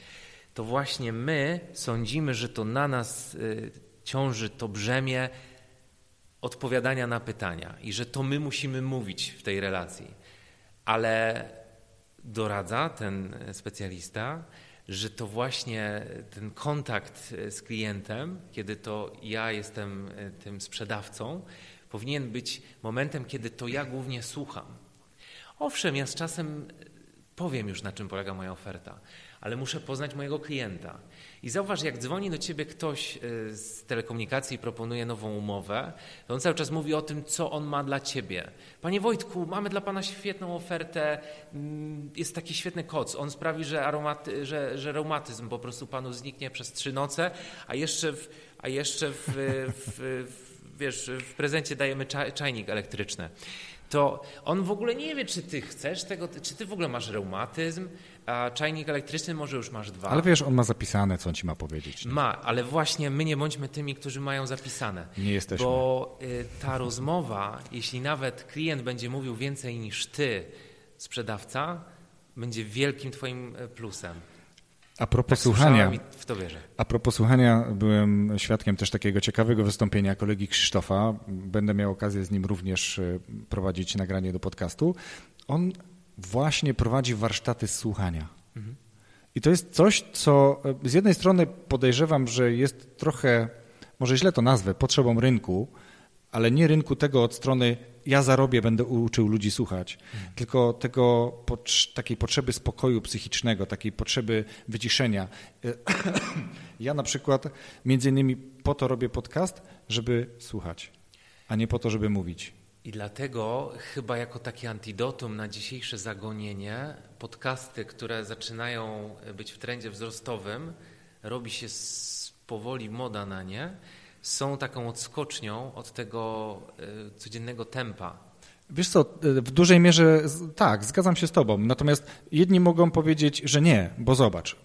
To właśnie my sądzimy, że to na nas y, ciąży to brzemię odpowiadania na pytania i że to my musimy mówić w tej relacji. Ale doradza ten specjalista, że to właśnie ten kontakt z klientem, kiedy to ja jestem tym sprzedawcą, powinien być momentem, kiedy to ja głównie słucham. Owszem, ja z czasem powiem już, na czym polega moja oferta, ale muszę poznać mojego klienta. I zauważ, jak dzwoni do ciebie ktoś y, z telekomunikacji i proponuje nową umowę, to on cały czas mówi o tym, co on ma dla ciebie. Panie Wojtku, mamy dla pana świetną ofertę, mm, jest taki świetny koc. On sprawi, że, aromaty, że, że reumatyzm po prostu panu zniknie przez trzy noce, a jeszcze w, a jeszcze w, w, w wiesz, w prezencie dajemy czajnik elektryczny to on w ogóle nie wie, czy ty chcesz tego, czy ty w ogóle masz reumatyzm, a czajnik elektryczny może już masz dwa. Ale wiesz, on ma zapisane, co on ci ma powiedzieć. Nie? Ma, ale właśnie my nie bądźmy tymi, którzy mają zapisane. Nie jesteśmy. Bo y, ta rozmowa, jeśli nawet klient będzie mówił więcej niż ty, sprzedawca, będzie wielkim twoim y, plusem. A propos tak słuchania, w to wierzę. A propos słuchania, byłem świadkiem też takiego ciekawego wystąpienia kolegi Krzysztofa. Będę miał okazję z nim również y, prowadzić nagranie do podcastu. On właśnie prowadzi warsztaty słuchania. Mhm. I to jest coś, co e, z jednej strony podejrzewam, że jest trochę, może źle to nazwę, potrzebą rynku, ale nie rynku tego od strony ja zarobię, będę uczył ludzi słuchać, mhm. tylko tego takiej potrzeby spokoju psychicznego, takiej potrzeby wyciszenia. Ja na przykład między innymi po to robię podcast, żeby słuchać, a nie po to, żeby mówić. I dlatego chyba jako takie antidotum na dzisiejsze zagonienie podcasty, które zaczynają być w trendzie wzrostowym, robi się powoli moda na nie, są taką odskocznią od tego e, codziennego tempa. Wiesz co, w dużej mierze tak, zgadzam się z tobą. Natomiast jedni mogą powiedzieć, że nie, bo zobacz,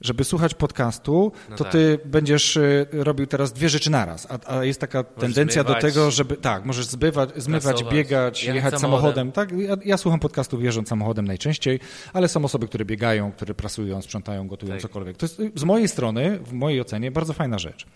żeby słuchać podcastu, no to tak. ty będziesz y, robił teraz dwie rzeczy naraz, a, a jest taka możesz tendencja zbywać, do tego, żeby tak, możesz zbywać, zmywać, biegać, jechać samochodem. samochodem. Tak, ja, ja, słucham podcastów jeżdżąc samochodem najczęściej, ale są osoby, które biegają, które prasują, sprzątają, gotują, tak. cokolwiek. To jest z mojej strony, w mojej ocenie, bardzo fajna rzecz.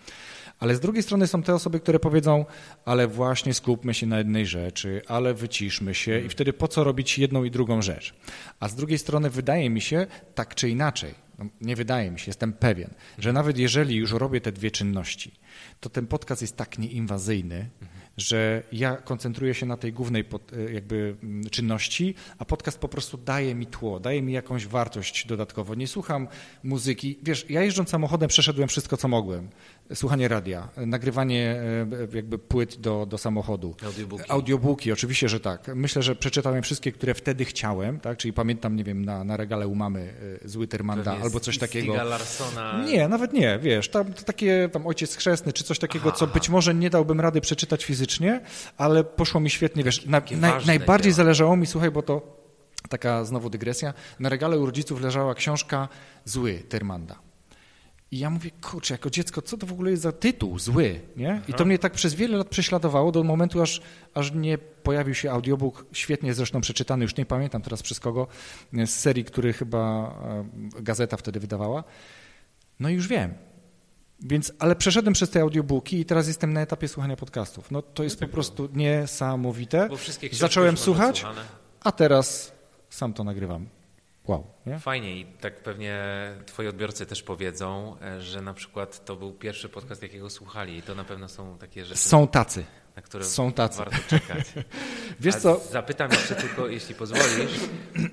Ale z drugiej strony są te osoby, które powiedzą, ale właśnie skupmy się na jednej rzeczy, ale wyciszmy się i wtedy po co robić jedną i drugą rzecz? A z drugiej strony wydaje mi się, tak czy inaczej, no nie wydaje mi się, jestem pewien, że nawet jeżeli już robię te dwie czynności, to ten podcast jest tak nieinwazyjny, że ja koncentruję się na tej głównej pod, e, jakby mm, czynności, a podcast po prostu daje mi tło, daje mi jakąś wartość dodatkowo. Nie słucham muzyki. Wiesz, ja jeżdżąc samochodem przeszedłem wszystko, co mogłem. Słuchanie radia, nagrywanie e, jakby płyt do, do samochodu. Audiobooki. Audiobooki, oczywiście, że tak. Myślę, że przeczytałem wszystkie, które wtedy chciałem, tak? czyli pamiętam, nie wiem, na, na regale u mamy e, zły Termanda Pewnie albo coś z- takiego. Larsona. Nie, nawet nie, wiesz, tam to takie tam ojciec chrzestny czy coś takiego, Aha, co aha. być może nie dałbym rady przeczytać fizycznie, ale poszło mi świetnie, wiesz, na, ważne najbardziej dzieła. zależało mi, słuchaj, bo to taka znowu dygresja, na regale u rodziców leżała książka Zły Termanda. I ja mówię, kurczę, jako dziecko, co to w ogóle jest za tytuł, zły, nie? I to mnie tak przez wiele lat prześladowało do momentu, aż, aż nie pojawił się audiobook, świetnie zresztą przeczytany, już nie pamiętam teraz przez kogo, z serii, który chyba e, gazeta wtedy wydawała. No i już wiem. Więc, ale przeszedłem przez te audiobooki i teraz jestem na etapie słuchania podcastów. No to jest po prostu niesamowite. Bo wszystkie książki Zacząłem słuchać, a teraz sam to nagrywam. Wow, nie? Fajnie i tak pewnie twoi odbiorcy też powiedzą, e, że na przykład to był pierwszy podcast, jakiego słuchali i to na pewno są takie rzeczy, Są tacy. na które są tacy. warto czekać. Wiesz A co? Zapytam jeszcze tylko, jeśli pozwolisz,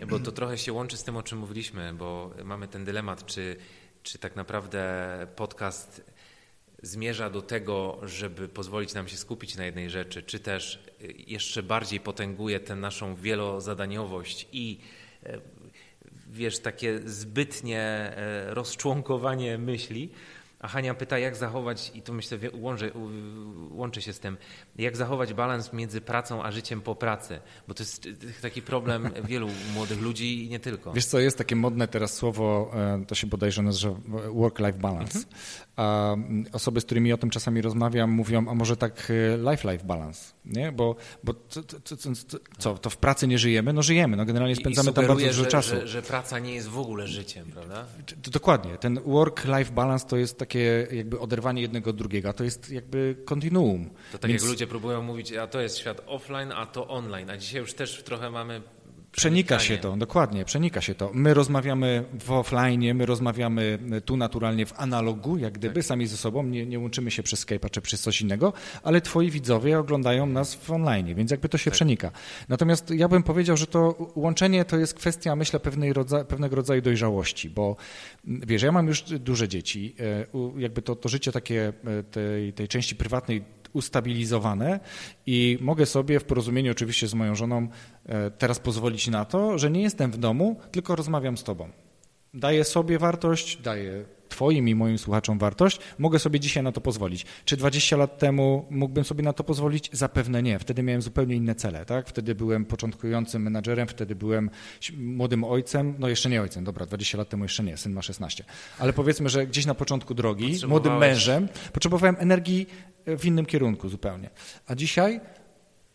bo to trochę się łączy z tym, o czym mówiliśmy, bo mamy ten dylemat, czy, czy tak naprawdę podcast zmierza do tego, żeby pozwolić nam się skupić na jednej rzeczy, czy też y, jeszcze bardziej potęguje tę naszą wielozadaniowość i e, wiesz, takie zbytnie e, rozczłonkowanie myśli. A Hania pyta, jak zachować, i to myślę łączy, łączy się z tym, jak zachować balans między pracą a życiem po pracy, bo to jest taki problem wielu młodych ludzi i nie tylko. Wiesz co, jest takie modne teraz słowo, e, to się bodajże nazywa work-life balance. Mhm. A mm, osoby, z którymi o tym czasami rozmawiam, mówią, a może tak e, life-life balance, nie? Bo, bo co, co, co, co, to w pracy nie żyjemy? No żyjemy, no generalnie I- spędzamy i tam bardzo dużo że, czasu. Że, że praca nie jest w ogóle życiem, prawda? Dokładnie. Ten work-life balance to jest takie jakby oderwanie jednego od drugiego, a to jest jakby kontinuum. To tak Więc jak ludzie próbują mówić, a to jest świat offline, a to online, a dzisiaj już też trochę mamy Przenika się to, dokładnie, przenika się to. My rozmawiamy w offline, my rozmawiamy tu naturalnie w analogu, jak gdyby, Tak. sami ze sobą, nie, nie łączymy się przez Skype'a czy przez coś innego, ale twoi widzowie oglądają nas w online, więc jakby to się Tak. przenika. Natomiast ja bym powiedział, że to łączenie to jest kwestia, myślę, pewnej rodza, pewnego rodzaju dojrzałości, bo m, wiesz, ja mam już duże dzieci, e, jakby to, to życie takie e, tej, tej części prywatnej ustabilizowane i mogę sobie w porozumieniu oczywiście z moją żoną e, teraz pozwolić na to, że nie jestem w domu, tylko rozmawiam z tobą. Daję sobie wartość, daję twoim i moim słuchaczom wartość, mogę sobie dzisiaj na to pozwolić. Czy 20 lat temu mógłbym sobie na to pozwolić? Zapewne nie. Wtedy miałem zupełnie inne cele, tak? Wtedy byłem początkującym menadżerem, wtedy byłem młodym ojcem, no jeszcze nie ojcem, dobra, 20 lat temu jeszcze nie, syn ma 16. Ale powiedzmy, że gdzieś na początku drogi, młodym mężem, potrzebowałem energii w innym kierunku zupełnie. A dzisiaj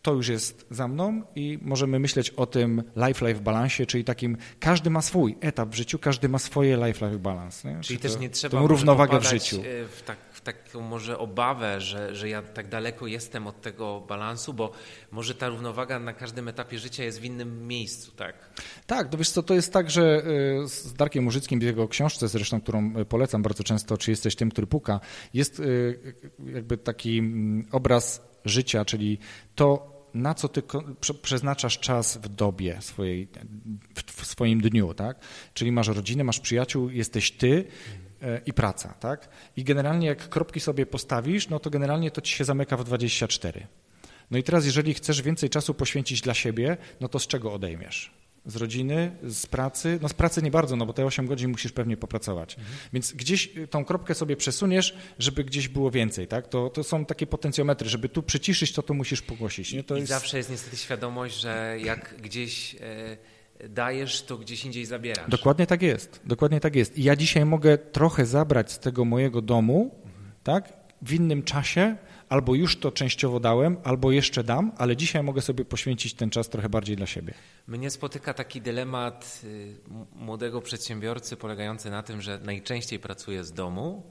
to już jest za mną i możemy myśleć o tym life-life balansie, czyli takim, każdy ma swój etap w życiu, każdy ma swoje life-life balans. Nie? Czyli Czy też to- nie trzeba tą równowagę w życiu. e, W, tak, w taką może obawę, że, że ja tak daleko jestem od tego balansu, bo może ta równowaga na każdym etapie życia jest w innym miejscu, tak? Tak, to wiesz co, to jest tak, że y, z Darkiem Murzyckim w jego książce zresztą, którą y, polecam bardzo często, czy jesteś tym, który puka, jest jakby taki mm, obraz życia, czyli to, na co ty przeznaczasz czas w dobie swojej, w, swoim dniu, tak? Czyli masz rodzinę, masz przyjaciół, jesteś ty y, i praca, tak? I generalnie jak kropki sobie postawisz, no to generalnie to ci się zamyka w 24. No i teraz, jeżeli chcesz więcej czasu poświęcić dla siebie, no to z czego odejmiesz? Z rodziny, z pracy? No z pracy nie bardzo, no bo te 8 godzin musisz pewnie popracować. Więc gdzieś y, tą kropkę sobie przesuniesz, żeby gdzieś było więcej, tak? To, to są takie potencjometry, żeby tu przyciszyć, to to musisz pogłosić. Nie? To I jest... zawsze jest niestety świadomość, że jak gdzieś e, dajesz, to gdzieś indziej zabierasz. Dokładnie tak jest. Dokładnie tak jest. I ja dzisiaj mogę trochę zabrać z tego mojego domu, tak? W innym czasie, albo już to częściowo dałem, albo jeszcze dam, ale dzisiaj mogę sobie poświęcić ten czas trochę bardziej dla siebie. Mnie spotyka taki dylemat y, młodego przedsiębiorcy polegający na tym, że najczęściej pracuje z domu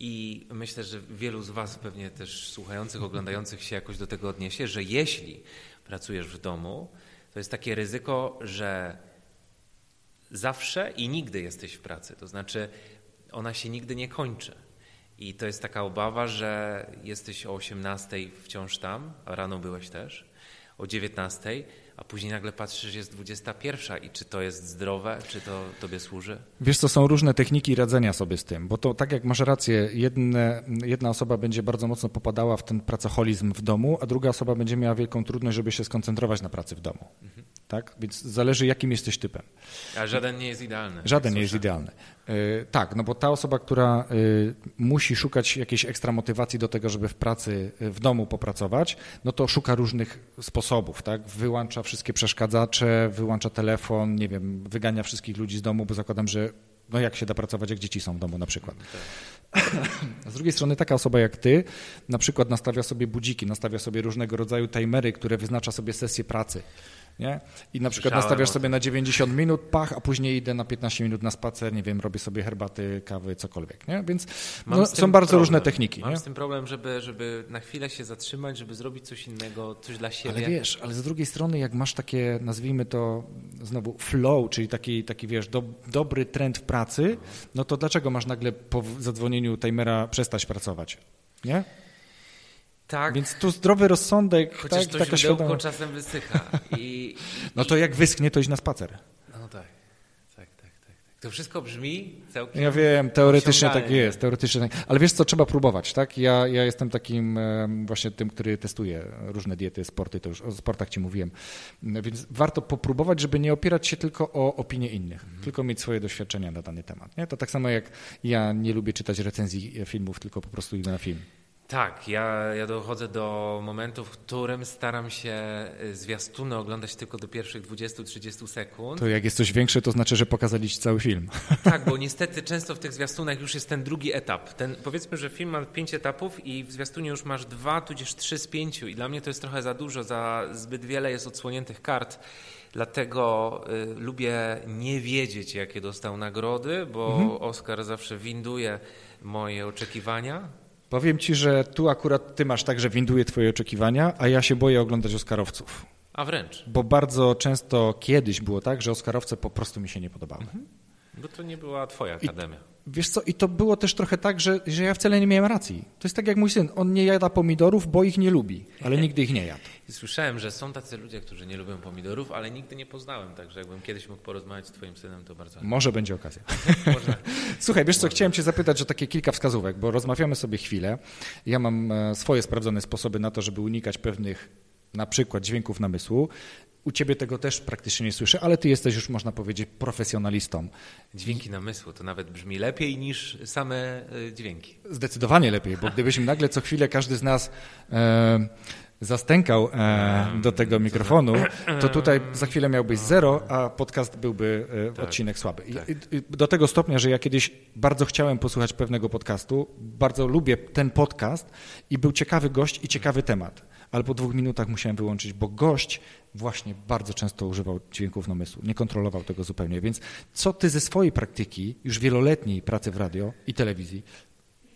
i myślę, że wielu z Was pewnie też słuchających, oglądających się jakoś do tego odniesie, że jeśli pracujesz w domu, to jest takie ryzyko, że zawsze i nigdy jesteś w pracy. To znaczy ona się nigdy nie kończy. I to jest taka obawa, że jesteś o 18 wciąż tam, a rano byłeś też, o 19, a później nagle patrzysz, że jest 21 i czy to jest zdrowe, czy to tobie służy? Wiesz, to są różne techniki radzenia sobie z tym, bo to tak jak masz rację, jedne, jedna osoba będzie bardzo mocno popadała w ten pracoholizm w domu, a druga osoba będzie miała wielką trudność, żeby się skoncentrować na pracy w domu. Mhm. Tak? Więc zależy, jakim jesteś typem. A żaden nie jest idealny. Żaden nie jest idealny. Yy, tak, no bo ta osoba, która yy, musi szukać jakiejś ekstra motywacji do tego, żeby w pracy w domu popracować, no to szuka różnych sposobów, tak? Wyłącza wszystkie przeszkadzacze, wyłącza telefon, nie wiem, wygania wszystkich ludzi z domu, bo zakładam, że no jak się da pracować, jak dzieci są w domu na przykład. Z drugiej strony taka osoba jak ty na przykład nastawia sobie budziki, nastawia sobie różnego rodzaju timery, które wyznacza sobie sesję pracy. Nie? I na przykład nastawiasz sobie na 90 minut, pach, a później idę na 15 minut na spacer, nie wiem, robię sobie herbaty, kawy, cokolwiek. Nie? Więc no, są bardzo problem. różne techniki. Mam nie? z tym problem, żeby, żeby na chwilę się zatrzymać, żeby zrobić coś innego, coś dla siebie. Ale wiesz, ale z drugiej strony, jak masz takie, nazwijmy to znowu flow, czyli taki, taki wiesz, do, dobry trend w pracy, no to dlaczego masz nagle po zadzwonieniu timera przestać pracować? Nie? Tak. Więc tu zdrowy rozsądek, Chociaż tak, to taka świadomość. czasem wysycha. I, no to jak wyschnie, to iść na spacer. No tak. Tak, tak, tak, tak. To wszystko brzmi całkiem. Ja wiem, teoretycznie tak jest, teoretycznie tak. Ale wiesz co, trzeba próbować, tak? Ja, ja jestem takim właśnie tym, który testuje różne diety, sporty, to już o sportach ci mówiłem. Więc warto popróbować, żeby nie opierać się tylko o opinie innych, mhm. tylko mieć swoje doświadczenia na dany temat. Nie? To tak samo jak ja nie lubię czytać recenzji filmów, tylko po prostu idę na film. Tak, ja, ja dochodzę do momentu, w którym staram się y, zwiastuny oglądać tylko do pierwszych 20-30 sekund. To jak jest coś większe, to znaczy, że pokazaliście cały film. Tak, bo niestety często w tych zwiastunach już jest ten drugi etap. Ten, powiedzmy, że film ma pięć etapów i w zwiastunie już masz dwa, tudzież trzy z pięciu i dla mnie to jest trochę za dużo, za zbyt wiele jest odsłoniętych kart. Dlatego y, lubię nie wiedzieć, jakie dostał nagrody, bo mhm. Oscar zawsze winduje moje oczekiwania Powiem ci, że tu akurat ty masz tak, że winduje twoje oczekiwania, a ja się boję oglądać Oscarowców. A wręcz. Bo bardzo często kiedyś było tak, że Oscarowce po prostu mi się nie podobały. Mhm. Bo to nie była twoja akademia. I, wiesz co, i to było też trochę tak, że, że ja wcale nie miałem racji. To jest tak jak mój syn, on nie jada pomidorów, bo ich nie lubi, ale nigdy ich nie jadł. Słyszałem, że są tacy ludzie, którzy nie lubią pomidorów, ale nigdy nie poznałem, także jakbym kiedyś mógł porozmawiać z twoim synem, to bardzo... Może będzie okazja. Słuchaj, wiesz co, chciałem cię zapytać o takie kilka wskazówek, bo rozmawiamy sobie chwilę. Ja mam e, swoje sprawdzone sposoby na to, żeby unikać pewnych na przykład dźwięków namysłu. U ciebie tego też praktycznie nie słyszę, ale ty jesteś już, można powiedzieć, profesjonalistą. Dźwięki namysłu to nawet brzmi lepiej niż same e, dźwięki. Zdecydowanie lepiej, bo gdybyśmy nagle co chwilę każdy z nas e, zastękał e, do tego mikrofonu, to tutaj za chwilę miałbyś zero, a podcast byłby e, tak, odcinek słaby. Tak. I, do tego stopnia, że ja kiedyś bardzo chciałem posłuchać pewnego podcastu, bardzo lubię ten podcast i był ciekawy gość i ciekawy temat ale po dwóch minutach musiałem wyłączyć, bo gość właśnie bardzo często używał dźwięków namysłu, nie kontrolował tego zupełnie. Więc co ty ze swojej praktyki, już wieloletniej pracy w radio i telewizji,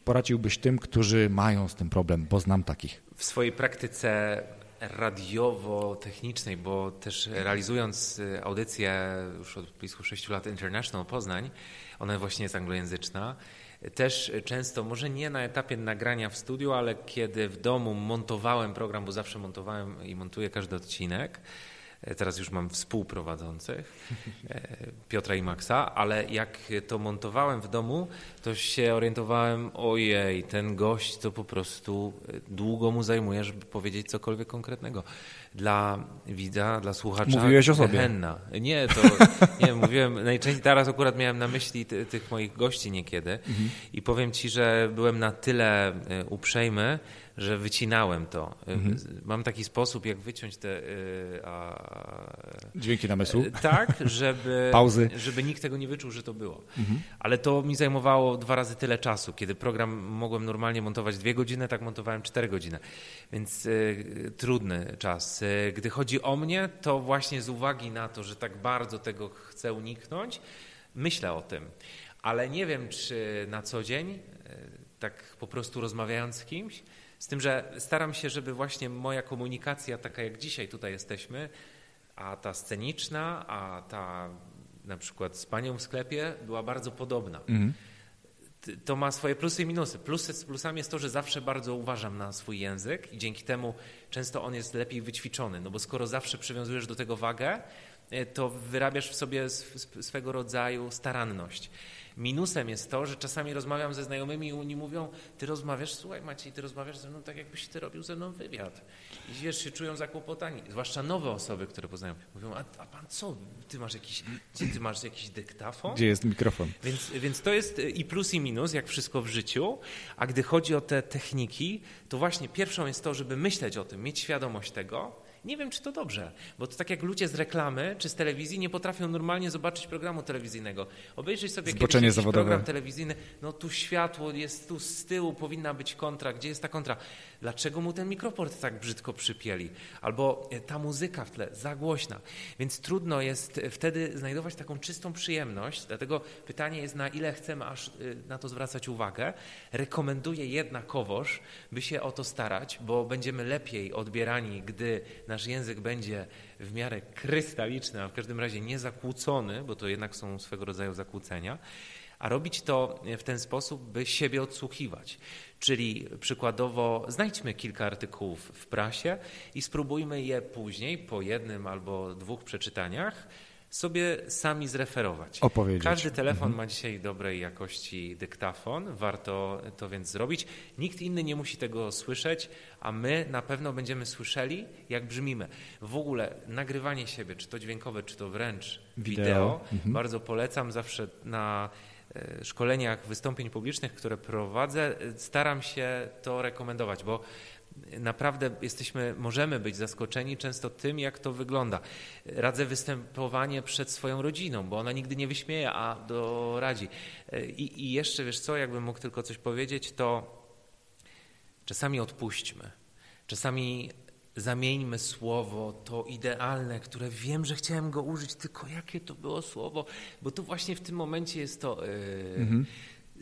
poradziłbyś tym, którzy mają z tym problem, bo znam takich? W swojej praktyce radiowo-technicznej, bo też realizując y, audycję już od blisko 6 lat International Poznań, ona właśnie jest anglojęzyczna, też często, może nie na etapie nagrania w studiu, ale kiedy w domu montowałem program, bo zawsze montowałem i montuję każdy odcinek, teraz już mam współprowadzących, e, Piotra i Maxa, ale jak to montowałem w domu, to się orientowałem, ojej, ten gość to po prostu e, długo mu zajmuje, żeby powiedzieć cokolwiek konkretnego. Dla widza, dla słuchacza. Mówiłeś o sobie. Henna. Nie, to nie, mówiłem, najczęściej teraz akurat miałem na myśli ty, tych moich gości niekiedy mhm. i powiem ci, że byłem na tyle uprzejmy, że wycinałem to. Mhm. Mam taki sposób, jak wyciąć te... Y, a, Dźwięki namysłu? Y, tak, żeby, Pauzy. żeby nikt tego nie wyczuł, że to było. Mhm. Ale to mi zajmowało dwa razy tyle czasu. Kiedy program mogłem normalnie montować dwie godziny, tak montowałem cztery godziny. Więc y, trudny czas. Y, gdy chodzi o mnie, to właśnie z uwagi na to, że tak bardzo tego chcę uniknąć, myślę o tym. Ale nie wiem, czy na co dzień, tak po prostu rozmawiając z kimś, z tym, że staram się, żeby właśnie moja komunikacja, taka jak dzisiaj tutaj jesteśmy, a ta sceniczna, a ta na przykład z panią w sklepie była bardzo podobna. Mhm. to ma swoje plusy i minusy. Plusy z plusami jest to, że zawsze bardzo uważam na swój język i dzięki temu często on jest lepiej wyćwiczony, no bo skoro zawsze przywiązujesz do tego wagę, e, to wyrabiasz w sobie swego rodzaju staranność. Minusem jest to, że czasami rozmawiam ze znajomymi i oni mówią, ty rozmawiasz, słuchaj Maciej, ty rozmawiasz ze mną tak, jakbyś ty robił ze mną wywiad. I wiesz, się czują zakłopotani, zwłaszcza nowe osoby, które poznają. Mówią, a, a pan co, ty masz jakiś, gdzie ty masz jakiś dyktafon? Gdzie jest mikrofon? Więc, więc to jest i plus i minus, jak wszystko w życiu, a gdy chodzi o te techniki, to właśnie pierwszą jest to, żeby myśleć o tym, mieć świadomość tego, nie wiem, czy to dobrze, bo to tak jak ludzie z reklamy czy z telewizji nie potrafią normalnie zobaczyć programu telewizyjnego. Obejrzyj sobie Zboczenie kiedyś program telewizyjny, no tu światło jest, tu z tyłu powinna być kontra, gdzie jest ta kontra? Dlaczego mu ten mikroport tak brzydko przypieli? Albo e, ta muzyka w tle, za głośna. Więc trudno jest e, wtedy znajdować taką czystą przyjemność, dlatego pytanie jest, na ile chcemy aż e, na to zwracać uwagę. Rekomenduję jednakowoż, by się o to starać, bo będziemy lepiej odbierani, gdy nasz język będzie w miarę krystaliczny, a w każdym razie niezakłócony, bo to jednak są swego rodzaju zakłócenia, a robić to w ten sposób, by siebie odsłuchiwać. Czyli przykładowo znajdźmy kilka artykułów w prasie i spróbujmy je później po jednym albo dwóch przeczytaniach sobie sami zreferować. Opowiedzieć. Każdy telefon mhm. ma dzisiaj dobrej jakości dyktafon, warto to więc zrobić. Nikt inny nie musi tego słyszeć, a my na pewno będziemy słyszeli, jak brzmimy. W ogóle nagrywanie siebie, czy to dźwiękowe, czy to wręcz wideo, wideo mhm. bardzo polecam zawsze na E, szkoleniach wystąpień publicznych, które prowadzę, staram się to rekomendować, bo naprawdę jesteśmy, możemy być zaskoczeni często tym, jak to wygląda. Radzę występowanie przed swoją rodziną, bo ona nigdy nie wyśmieje, a doradzi. I, I jeszcze, wiesz co, jakbym mógł tylko coś powiedzieć, to czasami odpuśćmy. Czasami zamieńmy słowo, to idealne, które wiem, że chciałem go użyć, tylko jakie to było słowo, bo to właśnie w tym momencie jest to. Yy, mhm.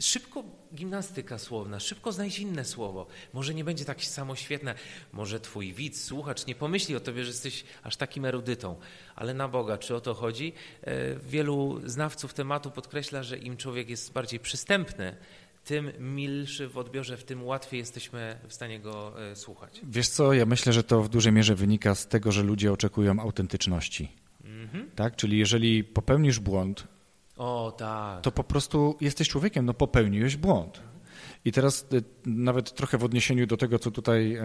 Szybko gimnastyka słowna, szybko znajdź inne słowo. Może nie będzie tak samo świetne, może twój widz, słuchacz nie pomyśli o tobie, że jesteś aż takim erudytą, ale na Boga, czy o to chodzi? Yy, wielu znawców tematu podkreśla, że im człowiek jest bardziej przystępny, tym milszy w odbiorze, w tym łatwiej jesteśmy w stanie go e, słuchać. Wiesz co, ja myślę, że to w dużej mierze wynika z tego, że ludzie oczekują autentyczności. Mhm. Tak? Czyli jeżeli popełnisz błąd, o, tak. to po prostu jesteś człowiekiem, no popełniłeś błąd. I teraz y, nawet trochę w odniesieniu do tego, co tutaj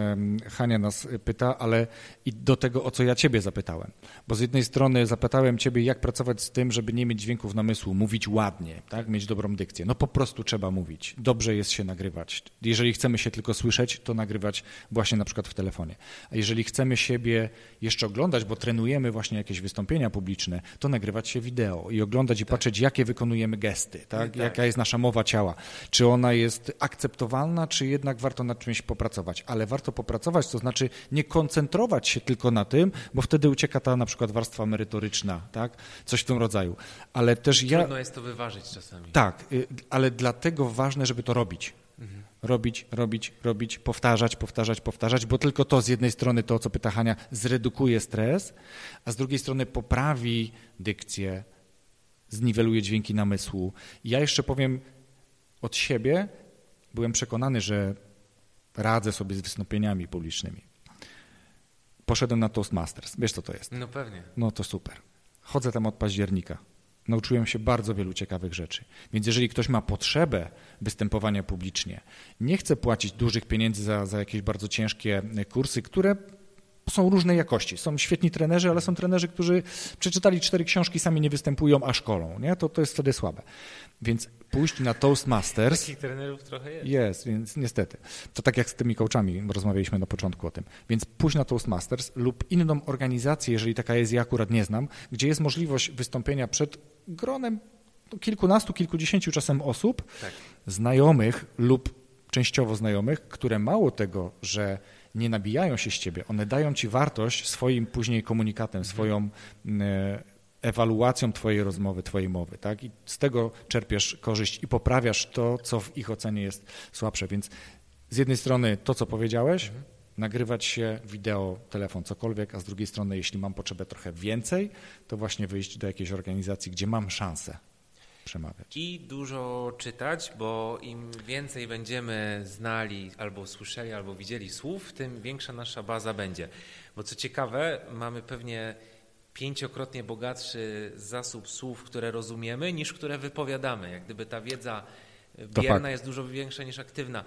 Hania nas pyta, ale i do tego, o co ja ciebie zapytałem. Bo z jednej strony zapytałem ciebie, jak pracować z tym, żeby nie mieć dźwięków namysłu, mówić ładnie, tak? mieć dobrą dykcję. No po prostu trzeba mówić. Dobrze jest się nagrywać. Jeżeli chcemy się tylko słyszeć, to nagrywać właśnie na przykład w telefonie. A jeżeli chcemy siebie jeszcze oglądać, bo trenujemy właśnie jakieś wystąpienia publiczne, to nagrywać się wideo i oglądać i tak. patrzeć, jakie wykonujemy gesty, tak? tak? jaka jest nasza mowa ciała. Czy ona jest akceptowalna, czy jednak warto nad czymś popracować. Ale warto popracować, to znaczy nie koncentrować się tylko na tym, bo wtedy ucieka ta na przykład warstwa merytoryczna, tak? coś w tym rodzaju. Ale też Trudno ja... Trudno jest to wyważyć czasami. Tak, y, ale dlatego ważne, żeby to robić. Mhm. Robić, robić, robić, powtarzać, powtarzać, powtarzać, bo tylko to z jednej strony, to co pyta Hania, zredukuje stres, a z drugiej strony poprawi dykcję, zniweluje dźwięki namysłu. Ja jeszcze powiem od siebie, byłem przekonany, że radzę sobie z wystąpieniami publicznymi. Poszedłem na Toastmasters. Wiesz, co to jest? No pewnie. No to super. Chodzę tam od października. Nauczyłem się bardzo wielu ciekawych rzeczy. Więc jeżeli ktoś ma potrzebę występowania publicznie, nie chce płacić dużych pieniędzy za, za jakieś bardzo ciężkie kursy, które są różnej jakości. Są świetni trenerzy, ale są trenerzy, którzy przeczytali cztery książki, sami nie występują, a szkolą. Nie? To, to jest wtedy słabe. Więc pójść na Toastmasters... Takich trenerów trochę jest. Jest, więc niestety. To tak jak z tymi coachami, rozmawialiśmy na początku o tym. Więc pójść na Toastmasters lub inną organizację, jeżeli taka jest, ja akurat nie znam, gdzie jest możliwość wystąpienia przed gronem kilkunastu, kilkudziesięciu czasem osób, tak. znajomych lub częściowo znajomych, które mało tego, że nie nabijają się z ciebie, one dają ci wartość swoim później komunikatem, mhm. swoją e, ewaluacją twojej rozmowy, twojej mowy, tak? I z tego czerpiesz korzyść i poprawiasz to, co w ich ocenie jest słabsze. Więc z jednej strony to, co powiedziałeś, mhm. nagrywać się, wideo, telefon, cokolwiek, a z drugiej strony, jeśli mam potrzebę trochę więcej, to właśnie wyjść do jakiejś organizacji, gdzie mam szansę przemawiać. I dużo czytać, bo im więcej będziemy znali, albo słyszeli, albo widzieli słów, tym większa nasza baza będzie. Bo co ciekawe, mamy pewnie pięciokrotnie bogatszy zasób słów, które rozumiemy, niż które wypowiadamy. Jak gdyby ta wiedza bierna jest dużo większa niż aktywna.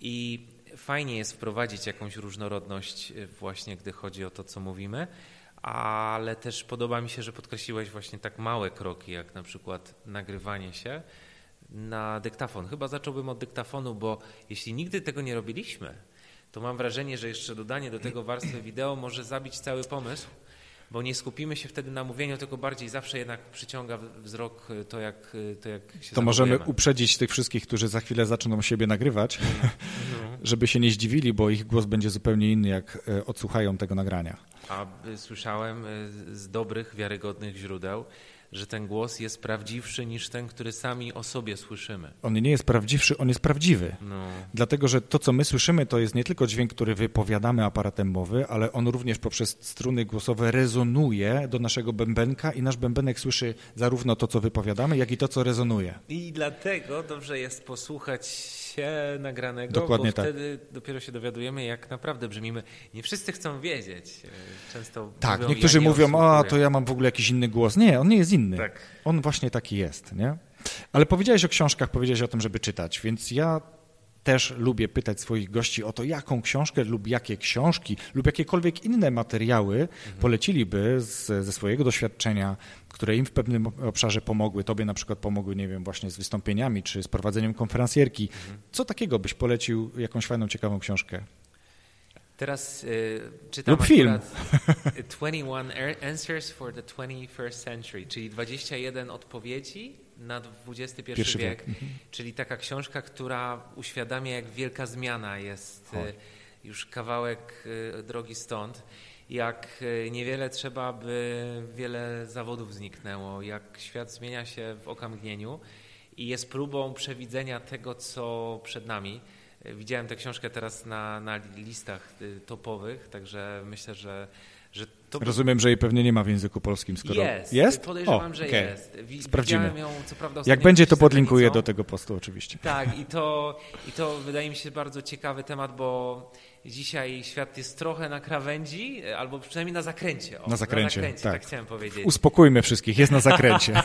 I fajnie jest wprowadzić jakąś różnorodność y, właśnie, gdy chodzi o to, co mówimy, ale też podoba mi się, że podkreśliłeś właśnie tak małe kroki, jak na przykład nagrywanie się na dyktafon. Chyba zacząłbym od dyktafonu, bo jeśli nigdy tego nie robiliśmy, to mam wrażenie, że jeszcze dodanie do tego warstwy wideo może zabić cały pomysł, bo nie skupimy się wtedy na mówieniu, tylko bardziej zawsze jednak przyciąga wzrok to, jak, to, jak się To możemy uprzedzić tych wszystkich, którzy za chwilę zaczną siebie nagrywać, no. żeby się nie zdziwili, bo ich głos będzie zupełnie inny, jak e, odsłuchają tego nagrania. A słyszałem z dobrych, wiarygodnych źródeł, że ten głos jest prawdziwszy niż ten, który sami o sobie słyszymy. On nie jest prawdziwszy, on jest prawdziwy. No. Dlatego, że to, co my słyszymy, to jest nie tylko dźwięk, który wypowiadamy aparatem mowy, ale on również poprzez struny głosowe rezonuje do naszego bębenka i nasz bębenek słyszy zarówno to, co wypowiadamy, jak i to, co rezonuje. I dlatego dobrze jest posłuchać się nagranego, Dokładnie bo tak. wtedy dopiero się dowiadujemy, jak naprawdę brzmimy. Nie wszyscy chcą wiedzieć. Często tak, mówią, niektórzy ja mówią, a to ja mam w ogóle jakiś inny głos. Nie, on nie jest inny. Tak. On właśnie taki jest, nie? Ale powiedziałeś o książkach, powiedziałeś o tym, żeby czytać, więc ja też lubię pytać swoich gości o to, jaką książkę lub jakie książki lub jakiekolwiek inne materiały mhm. poleciliby z, ze swojego doświadczenia, które im w pewnym obszarze pomogły. Tobie na przykład pomogły, nie wiem, właśnie z wystąpieniami czy z prowadzeniem konferencjerki. Mhm. Co takiego byś polecił, jakąś fajną, ciekawą książkę? Teraz y, czytam Lub film. 21 Answers for the 21st Century, czyli 21 odpowiedzi na XXI Pierwszy wiek, wiek. Mhm. czyli taka książka, która uświadamia, jak wielka zmiana jest y, już kawałek y, drogi stąd, jak y, niewiele trzeba, by wiele zawodów zniknęło, jak świat zmienia się w okamgnieniu i jest próbą przewidzenia tego, co przed nami. Widziałem tę książkę teraz na, na listach topowych, także myślę, że że to... Rozumiem, że jej pewnie nie ma w języku polskim. Skoro... Jest, jest? podejrzewam, o, że okay. jest. Sprawdzimy. Ją, Jak będzie, to podlinkuję do tego postu oczywiście. Tak, i to, i to wydaje mi się bardzo ciekawy temat, bo dzisiaj świat jest trochę na krawędzi, albo przynajmniej na zakręcie. O, na zakręcie, na zakręcie tak. tak chciałem powiedzieć. Uspokójmy wszystkich, jest na zakręcie.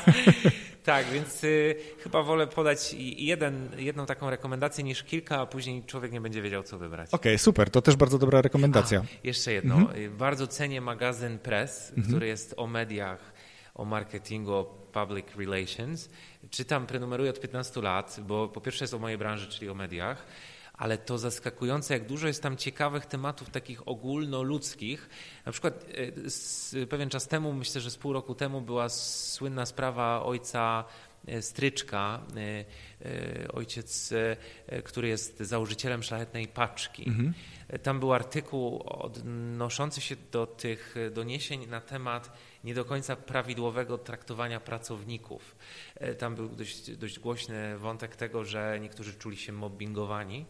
tak, więc y, chyba wolę podać jeden, jedną taką rekomendację niż kilka, a później człowiek nie będzie wiedział, co wybrać. Okej, okay, super, to też bardzo dobra rekomendacja. A, jeszcze jedno. Mhm. Y, bardzo cenię magazyn Press, mhm. który jest o mediach, o marketingu, o public relations. Czytam, prenumeruję od 15 lat, bo po pierwsze jest o mojej branży, czyli o mediach, ale to zaskakujące, jak dużo jest tam ciekawych tematów takich ogólnoludzkich. Na przykład e, pewien czas temu, myślę, że z pół roku temu była słynna sprawa ojca e, Stryczka, e, ojciec, który jest założycielem Szlachetnej Paczki. Mhm. Tam był artykuł odnoszący się do tych doniesień na temat nie do końca prawidłowego traktowania pracowników. E, tam był dość, dość głośny wątek tego, że niektórzy czuli się mobbingowani.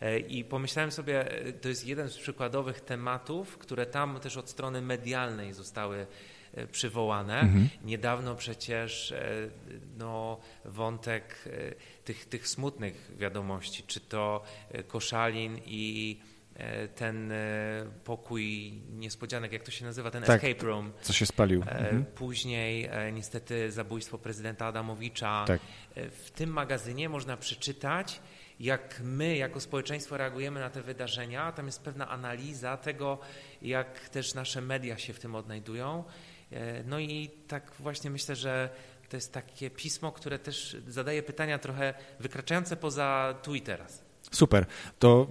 E, I pomyślałem sobie, e, to jest jeden z przykładowych tematów, które tam też od strony medialnej zostały przywołane. Mhm. Niedawno przecież no, wątek tych, tych smutnych wiadomości, czy to Koszalin i ten e, pokój niespodzianek, jak to się nazywa, ten tak, escape room. Co się spalił. E, mhm. Później niestety zabójstwo prezydenta Adamowicza. Tak. W tym magazynie można przeczytać, jak my jako społeczeństwo reagujemy na te wydarzenia. Tam jest pewna analiza tego, jak też nasze media się w tym odnajdują. No i tak właśnie myślę, że to jest takie pismo, które też zadaje pytania trochę wykraczające poza tu i teraz. Super. To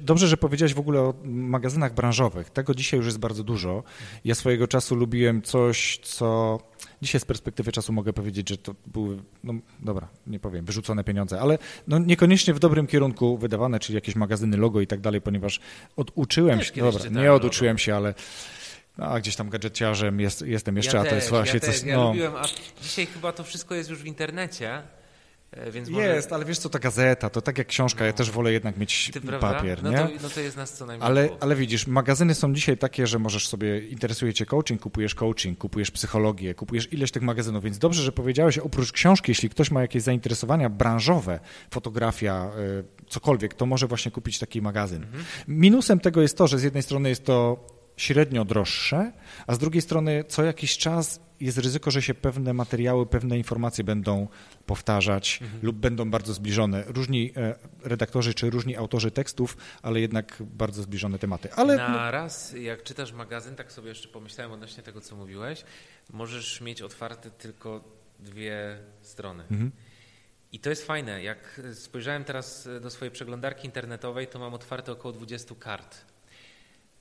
dobrze, że powiedziałeś w ogóle o magazynach branżowych. Tego dzisiaj już jest bardzo dużo. Ja swojego czasu lubiłem coś, co dzisiaj z perspektywy czasu mogę powiedzieć, że to były, no dobra, nie powiem, wyrzucone pieniądze, ale no niekoniecznie w dobrym kierunku wydawane, czyli jakieś magazyny logo i tak dalej, ponieważ oduczyłem się, dobra, nie oduczyłem logo. się, ale no, a gdzieś tam gadżeciarzem jest, jestem jeszcze, ja a to jest właśnie ja coś... Ja no. lubiłem, a dzisiaj chyba to wszystko jest już w internecie, E, Więc Jest, ale wiesz co, ta gazeta, to tak jak książka, ja też wolę jednak mieć Ty, papier, no nie? To, no to jest nas co najmniej. Ale, ale widzisz, magazyny są dzisiaj takie, że możesz sobie, interesuje cię coaching, kupujesz coaching, kupujesz psychologię, kupujesz ileś tych magazynów, więc dobrze, że powiedziałeś, oprócz książki, jeśli ktoś ma jakieś zainteresowania branżowe, fotografia, y, cokolwiek, to może właśnie kupić taki magazyn. Minusem tego jest to, że z jednej strony jest to średnio droższe, a z drugiej strony co jakiś czas jest ryzyko, że się pewne materiały, pewne informacje będą powtarzać lub będą bardzo zbliżone. Różni e, redaktorzy czy różni autorzy tekstów, ale jednak bardzo zbliżone tematy. Ale no, Na raz, jak czytasz magazyn, tak sobie jeszcze pomyślałem odnośnie tego, co mówiłeś, możesz mieć otwarte tylko dwie strony. Mhm. I to jest fajne. Jak spojrzałem teraz do swojej przeglądarki internetowej, to mam otwarte około 20 kart.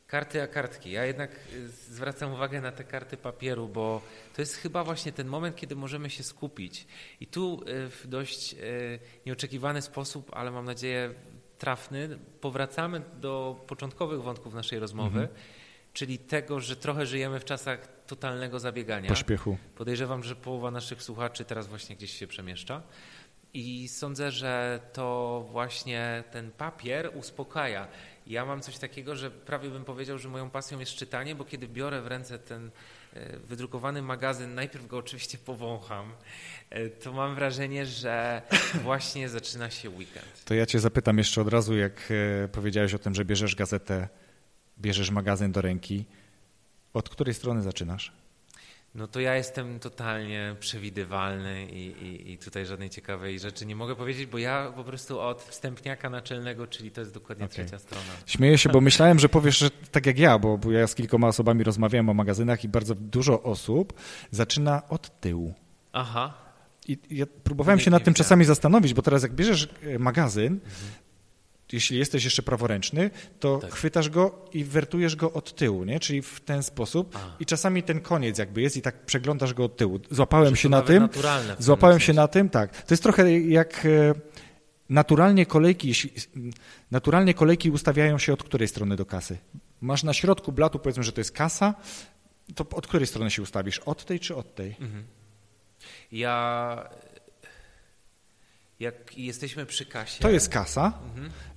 Karty a kartki. Ja jednak y, zwracam uwagę na te karty papieru, bo to jest chyba właśnie ten moment, kiedy możemy się skupić. I tu y, w dość y, nieoczekiwany sposób, ale mam nadzieję trafny, powracamy do początkowych wątków naszej rozmowy, czyli tego, że trochę żyjemy w czasach totalnego zabiegania. pośpiechu. Podejrzewam, że połowa naszych słuchaczy teraz właśnie gdzieś się przemieszcza. I sądzę, że to właśnie ten papier uspokaja. Ja mam coś takiego, że prawie bym powiedział, że moją pasją jest czytanie, bo kiedy biorę w ręce ten e, wydrukowany magazyn, najpierw go oczywiście powącham, e, to mam wrażenie, że właśnie zaczyna się weekend. To ja cię zapytam jeszcze od razu, jak e, powiedziałeś o tym, że bierzesz gazetę, bierzesz magazyn do ręki. Od której strony zaczynasz? No to ja jestem totalnie przewidywalny i, i, i tutaj żadnej ciekawej rzeczy nie mogę powiedzieć, bo ja po prostu od wstępniaka naczelnego, czyli to jest dokładnie Okej. trzecia strona. Śmieję się, bo myślałem, że powiesz, że tak jak ja, bo, bo ja z kilkoma osobami rozmawiałem o magazynach i bardzo dużo osób zaczyna od tyłu. Aha, I ja próbowałem Nie- się nad tym czasami zastanowić, bo teraz jak bierzesz magazyn, jeśli jesteś jeszcze praworęczny, to Tak. chwytasz go i wertujesz go od tyłu, nie? czyli w ten sposób. A. I czasami ten koniec jakby jest i tak przeglądasz go od tyłu. Złapałem Że się na tym. Złapałem się na tym, tak. To jest trochę jak e, naturalnie kolejki, naturalnie kolejki ustawiają się od której strony do kasy? Masz na środku blatu, powiedzmy, że to jest kasa, to od której strony się ustawisz? Od tej czy od tej? ja jak jesteśmy przy kasie. To jest kasa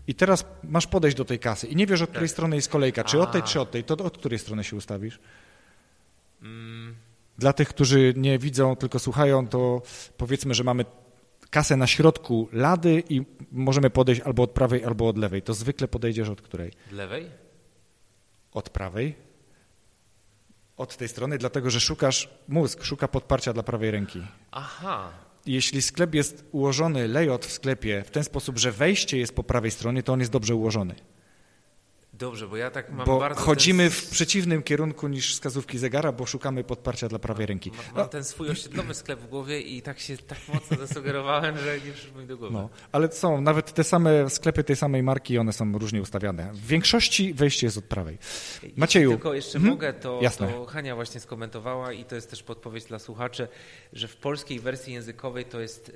i teraz masz podejść do tej kasy i nie wiesz, od której Tak. strony jest kolejka, czy od tej, A. czy od tej, to od której strony się ustawisz? Mm, Dla tych, którzy nie widzą, tylko słuchają, to powiedzmy, że mamy kasę na środku lady i możemy podejść albo od prawej, albo od lewej. To zwykle podejdziesz od której? lewej? Od prawej? Od tej strony, dlatego że szukasz, mózg szuka podparcia dla prawej ręki. Aha. Jeśli sklep jest ułożony, layout w sklepie w ten sposób, że wejście jest po prawej stronie, to on jest dobrze ułożony. Dobrze, bo ja tak mam Bo bardzo. chodzimy ten, w przeciwnym kierunku niż wskazówki zegara, bo szukamy podparcia dla prawej ręki. ma- Mam ten swój osiedlowy sklep w głowie i tak się tak mocno zasugerowałem, że nie przyszło mi do głowy. No, ale są nawet te same sklepy tej samej marki, one są różnie ustawiane. W większości wejście jest od prawej. Jeśli Macieju, Tylko jeszcze mhm. mogę, to, Jasne. to Hania właśnie skomentowała i to jest też podpowiedź dla słuchaczy, że w polskiej wersji językowej to jest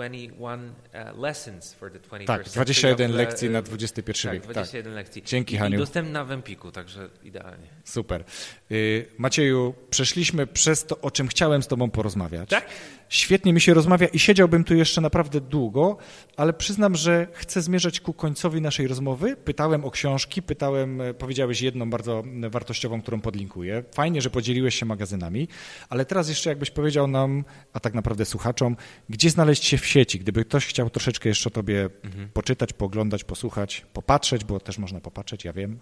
e, 21 e, lessons for the 21st Tak, century. 21 W ogóle, lekcji e, na XXI tak, wiek. Tak. 21 lekcji. Dzięki, I, Haniu. Dostępna w Empiku, także idealnie. Super. Y, Macieju, przeszliśmy przez to, o czym chciałem z Tobą porozmawiać. Tak? Świetnie mi się rozmawia i siedziałbym tu jeszcze naprawdę długo, ale przyznam, że chcę zmierzać ku końcowi naszej rozmowy. Pytałem o książki, pytałem, e, powiedziałeś jedną bardzo wartościową, którą podlinkuję. Fajnie, że podzieliłeś się magazynami, ale teraz jeszcze jakbyś powiedział nam, a tak naprawdę słuchaczom, gdzie znaleźć się w sieci, gdyby ktoś chciał troszeczkę jeszcze o Tobie poczytać, pooglądać, posłuchać, popatrzeć, bo też można popatrzeć, ja wiem.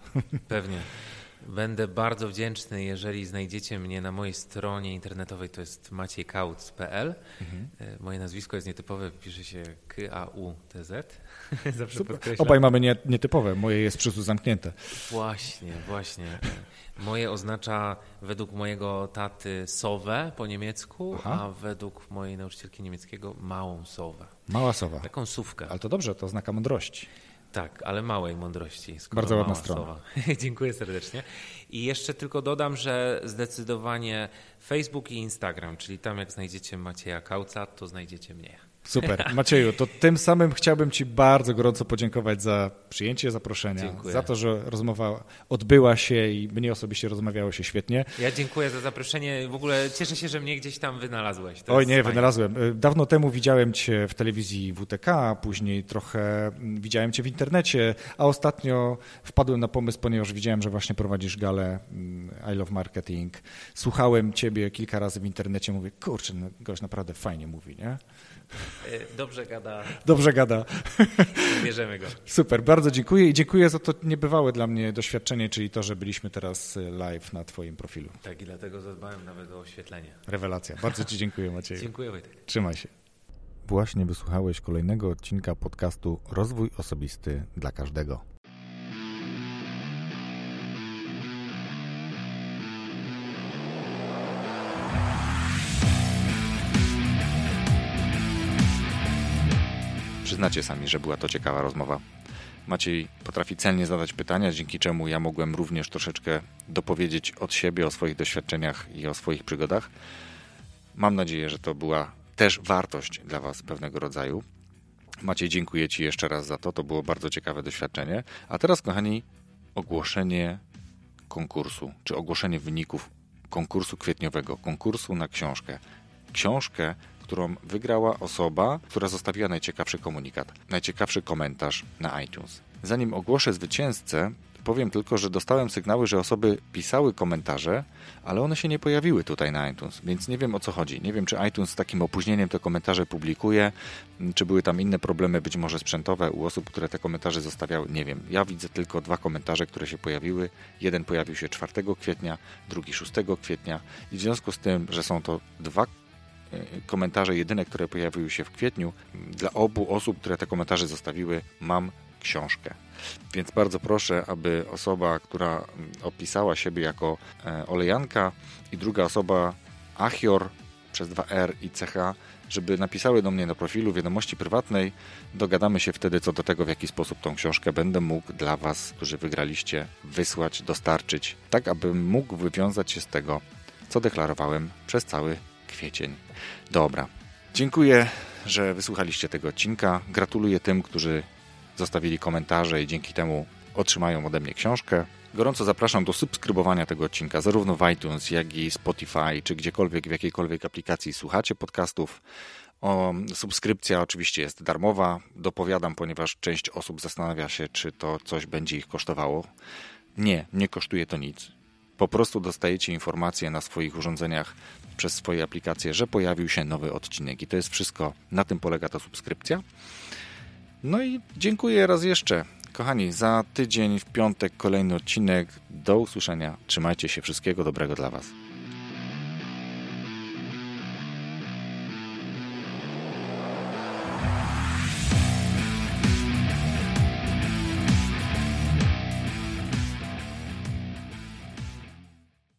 Pewnie. Będę bardzo wdzięczny, jeżeli znajdziecie mnie na mojej stronie internetowej, to jest maciejkautz.pl. Mhm. E, Moje nazwisko jest nietypowe, pisze się K-A-U-T-Z. Zawsze Super. podkreślam. Obaj mamy nie, nietypowe, moje jest przyszło zamknięte. Właśnie, właśnie. Moje oznacza według mojego taty sowę po niemiecku, Aha. a według mojej nauczycielki niemieckiego małą sowę. Mała sowa. Taką sówkę. Ale to dobrze, to oznaka mądrości. Tak, ale małej mądrości. Bardzo ładna strona. Dziękuję serdecznie. I jeszcze tylko dodam, że zdecydowanie Facebook i Instagram, czyli tam jak znajdziecie Macieja Kauca, to znajdziecie mnie. Super. Macieju, to tym samym chciałbym Ci bardzo gorąco podziękować za przyjęcie zaproszenia, Dziękuję. za to, że rozmowa odbyła się i mnie osobiście rozmawiało się świetnie. Ja dziękuję za zaproszenie. W ogóle cieszę się, że mnie gdzieś tam wynalazłeś. To Oj nie, fajne. wynalazłem. Y, Dawno temu widziałem Cię w telewizji WTK, później trochę mm, widziałem Cię w internecie, a ostatnio wpadłem na pomysł, ponieważ widziałem, że właśnie prowadzisz galę mm, I Love Marketing. Słuchałem Ciebie kilka razy w internecie, mówię, kurczę, no, gość naprawdę fajnie mówi, nie? E, Dobrze gada, Dobrze gada. bierzemy go. Super, bardzo dziękuję i dziękuję za to niebywałe dla mnie doświadczenie, czyli to, że byliśmy teraz y, live na Twoim profilu. Tak, i dlatego zadbałem nawet o oświetlenie. Rewelacja. Bardzo Ci dziękuję, Maciej. Dziękuję Wojtek. Trzymaj się. Właśnie wysłuchałeś kolejnego odcinka podcastu Rozwój Osobisty dla Każdego. Przyznacie sami, że była to ciekawa rozmowa. Maciej potrafi celnie zadać pytania, dzięki czemu ja mogłem również troszeczkę dopowiedzieć od siebie o swoich doświadczeniach i o swoich przygodach. Mam nadzieję, że to była też wartość dla Was pewnego rodzaju. Maciej, dziękuję Ci jeszcze raz za to. To było bardzo ciekawe doświadczenie. A teraz, kochani, ogłoszenie konkursu, czy ogłoszenie wyników konkursu kwietniowego, konkursu na książkę. Książkę, którą wygrała osoba, która zostawiła najciekawszy komunikat, najciekawszy komentarz na iTunes. Zanim ogłoszę zwycięzcę, powiem tylko, że dostałem sygnały, że osoby pisały komentarze, ale one się nie pojawiły tutaj na iTunes, więc nie wiem o co chodzi. Nie wiem, czy iTunes z takim opóźnieniem te komentarze publikuje, czy były tam inne problemy, być może sprzętowe u osób, które te komentarze zostawiały. Nie wiem. Ja widzę tylko dwa komentarze, które się pojawiły. Jeden pojawił się 4 kwietnia, drugi 6 kwietnia i w związku z tym, że są to dwa komentarze jedyne, które pojawiły się w kwietniu, dla obu osób, które te komentarze zostawiły, mam książkę. Więc bardzo proszę, aby osoba, która opisała siebie jako e, olejanka i druga osoba Achior przez 2R i CH, żeby napisały do mnie na profilu wiadomości prywatnej. Dogadamy się wtedy co do tego, w jaki sposób tą książkę będę mógł dla Was, którzy wygraliście, wysłać, dostarczyć, tak abym mógł wywiązać się z tego, co deklarowałem przez cały kwiecień. Dobra. Dziękuję, że wysłuchaliście tego odcinka. Gratuluję tym, którzy zostawili komentarze i dzięki temu otrzymają ode mnie książkę. Gorąco zapraszam do subskrybowania tego odcinka zarówno w iTunes, jak i Spotify, czy gdziekolwiek, w jakiejkolwiek aplikacji słuchacie podcastów. O, subskrypcja oczywiście jest darmowa. Dopowiadam, ponieważ część osób zastanawia się, czy to coś będzie ich kosztowało. Nie, nie kosztuje to nic. Po prostu dostajecie informacje na swoich urządzeniach przez swoje aplikacje, że pojawił się nowy odcinek i to jest wszystko. Na tym polega ta subskrypcja. No i dziękuję raz jeszcze. Kochani, za tydzień w piątek kolejny odcinek. Do usłyszenia. Trzymajcie się. Wszystkiego dobrego dla Was.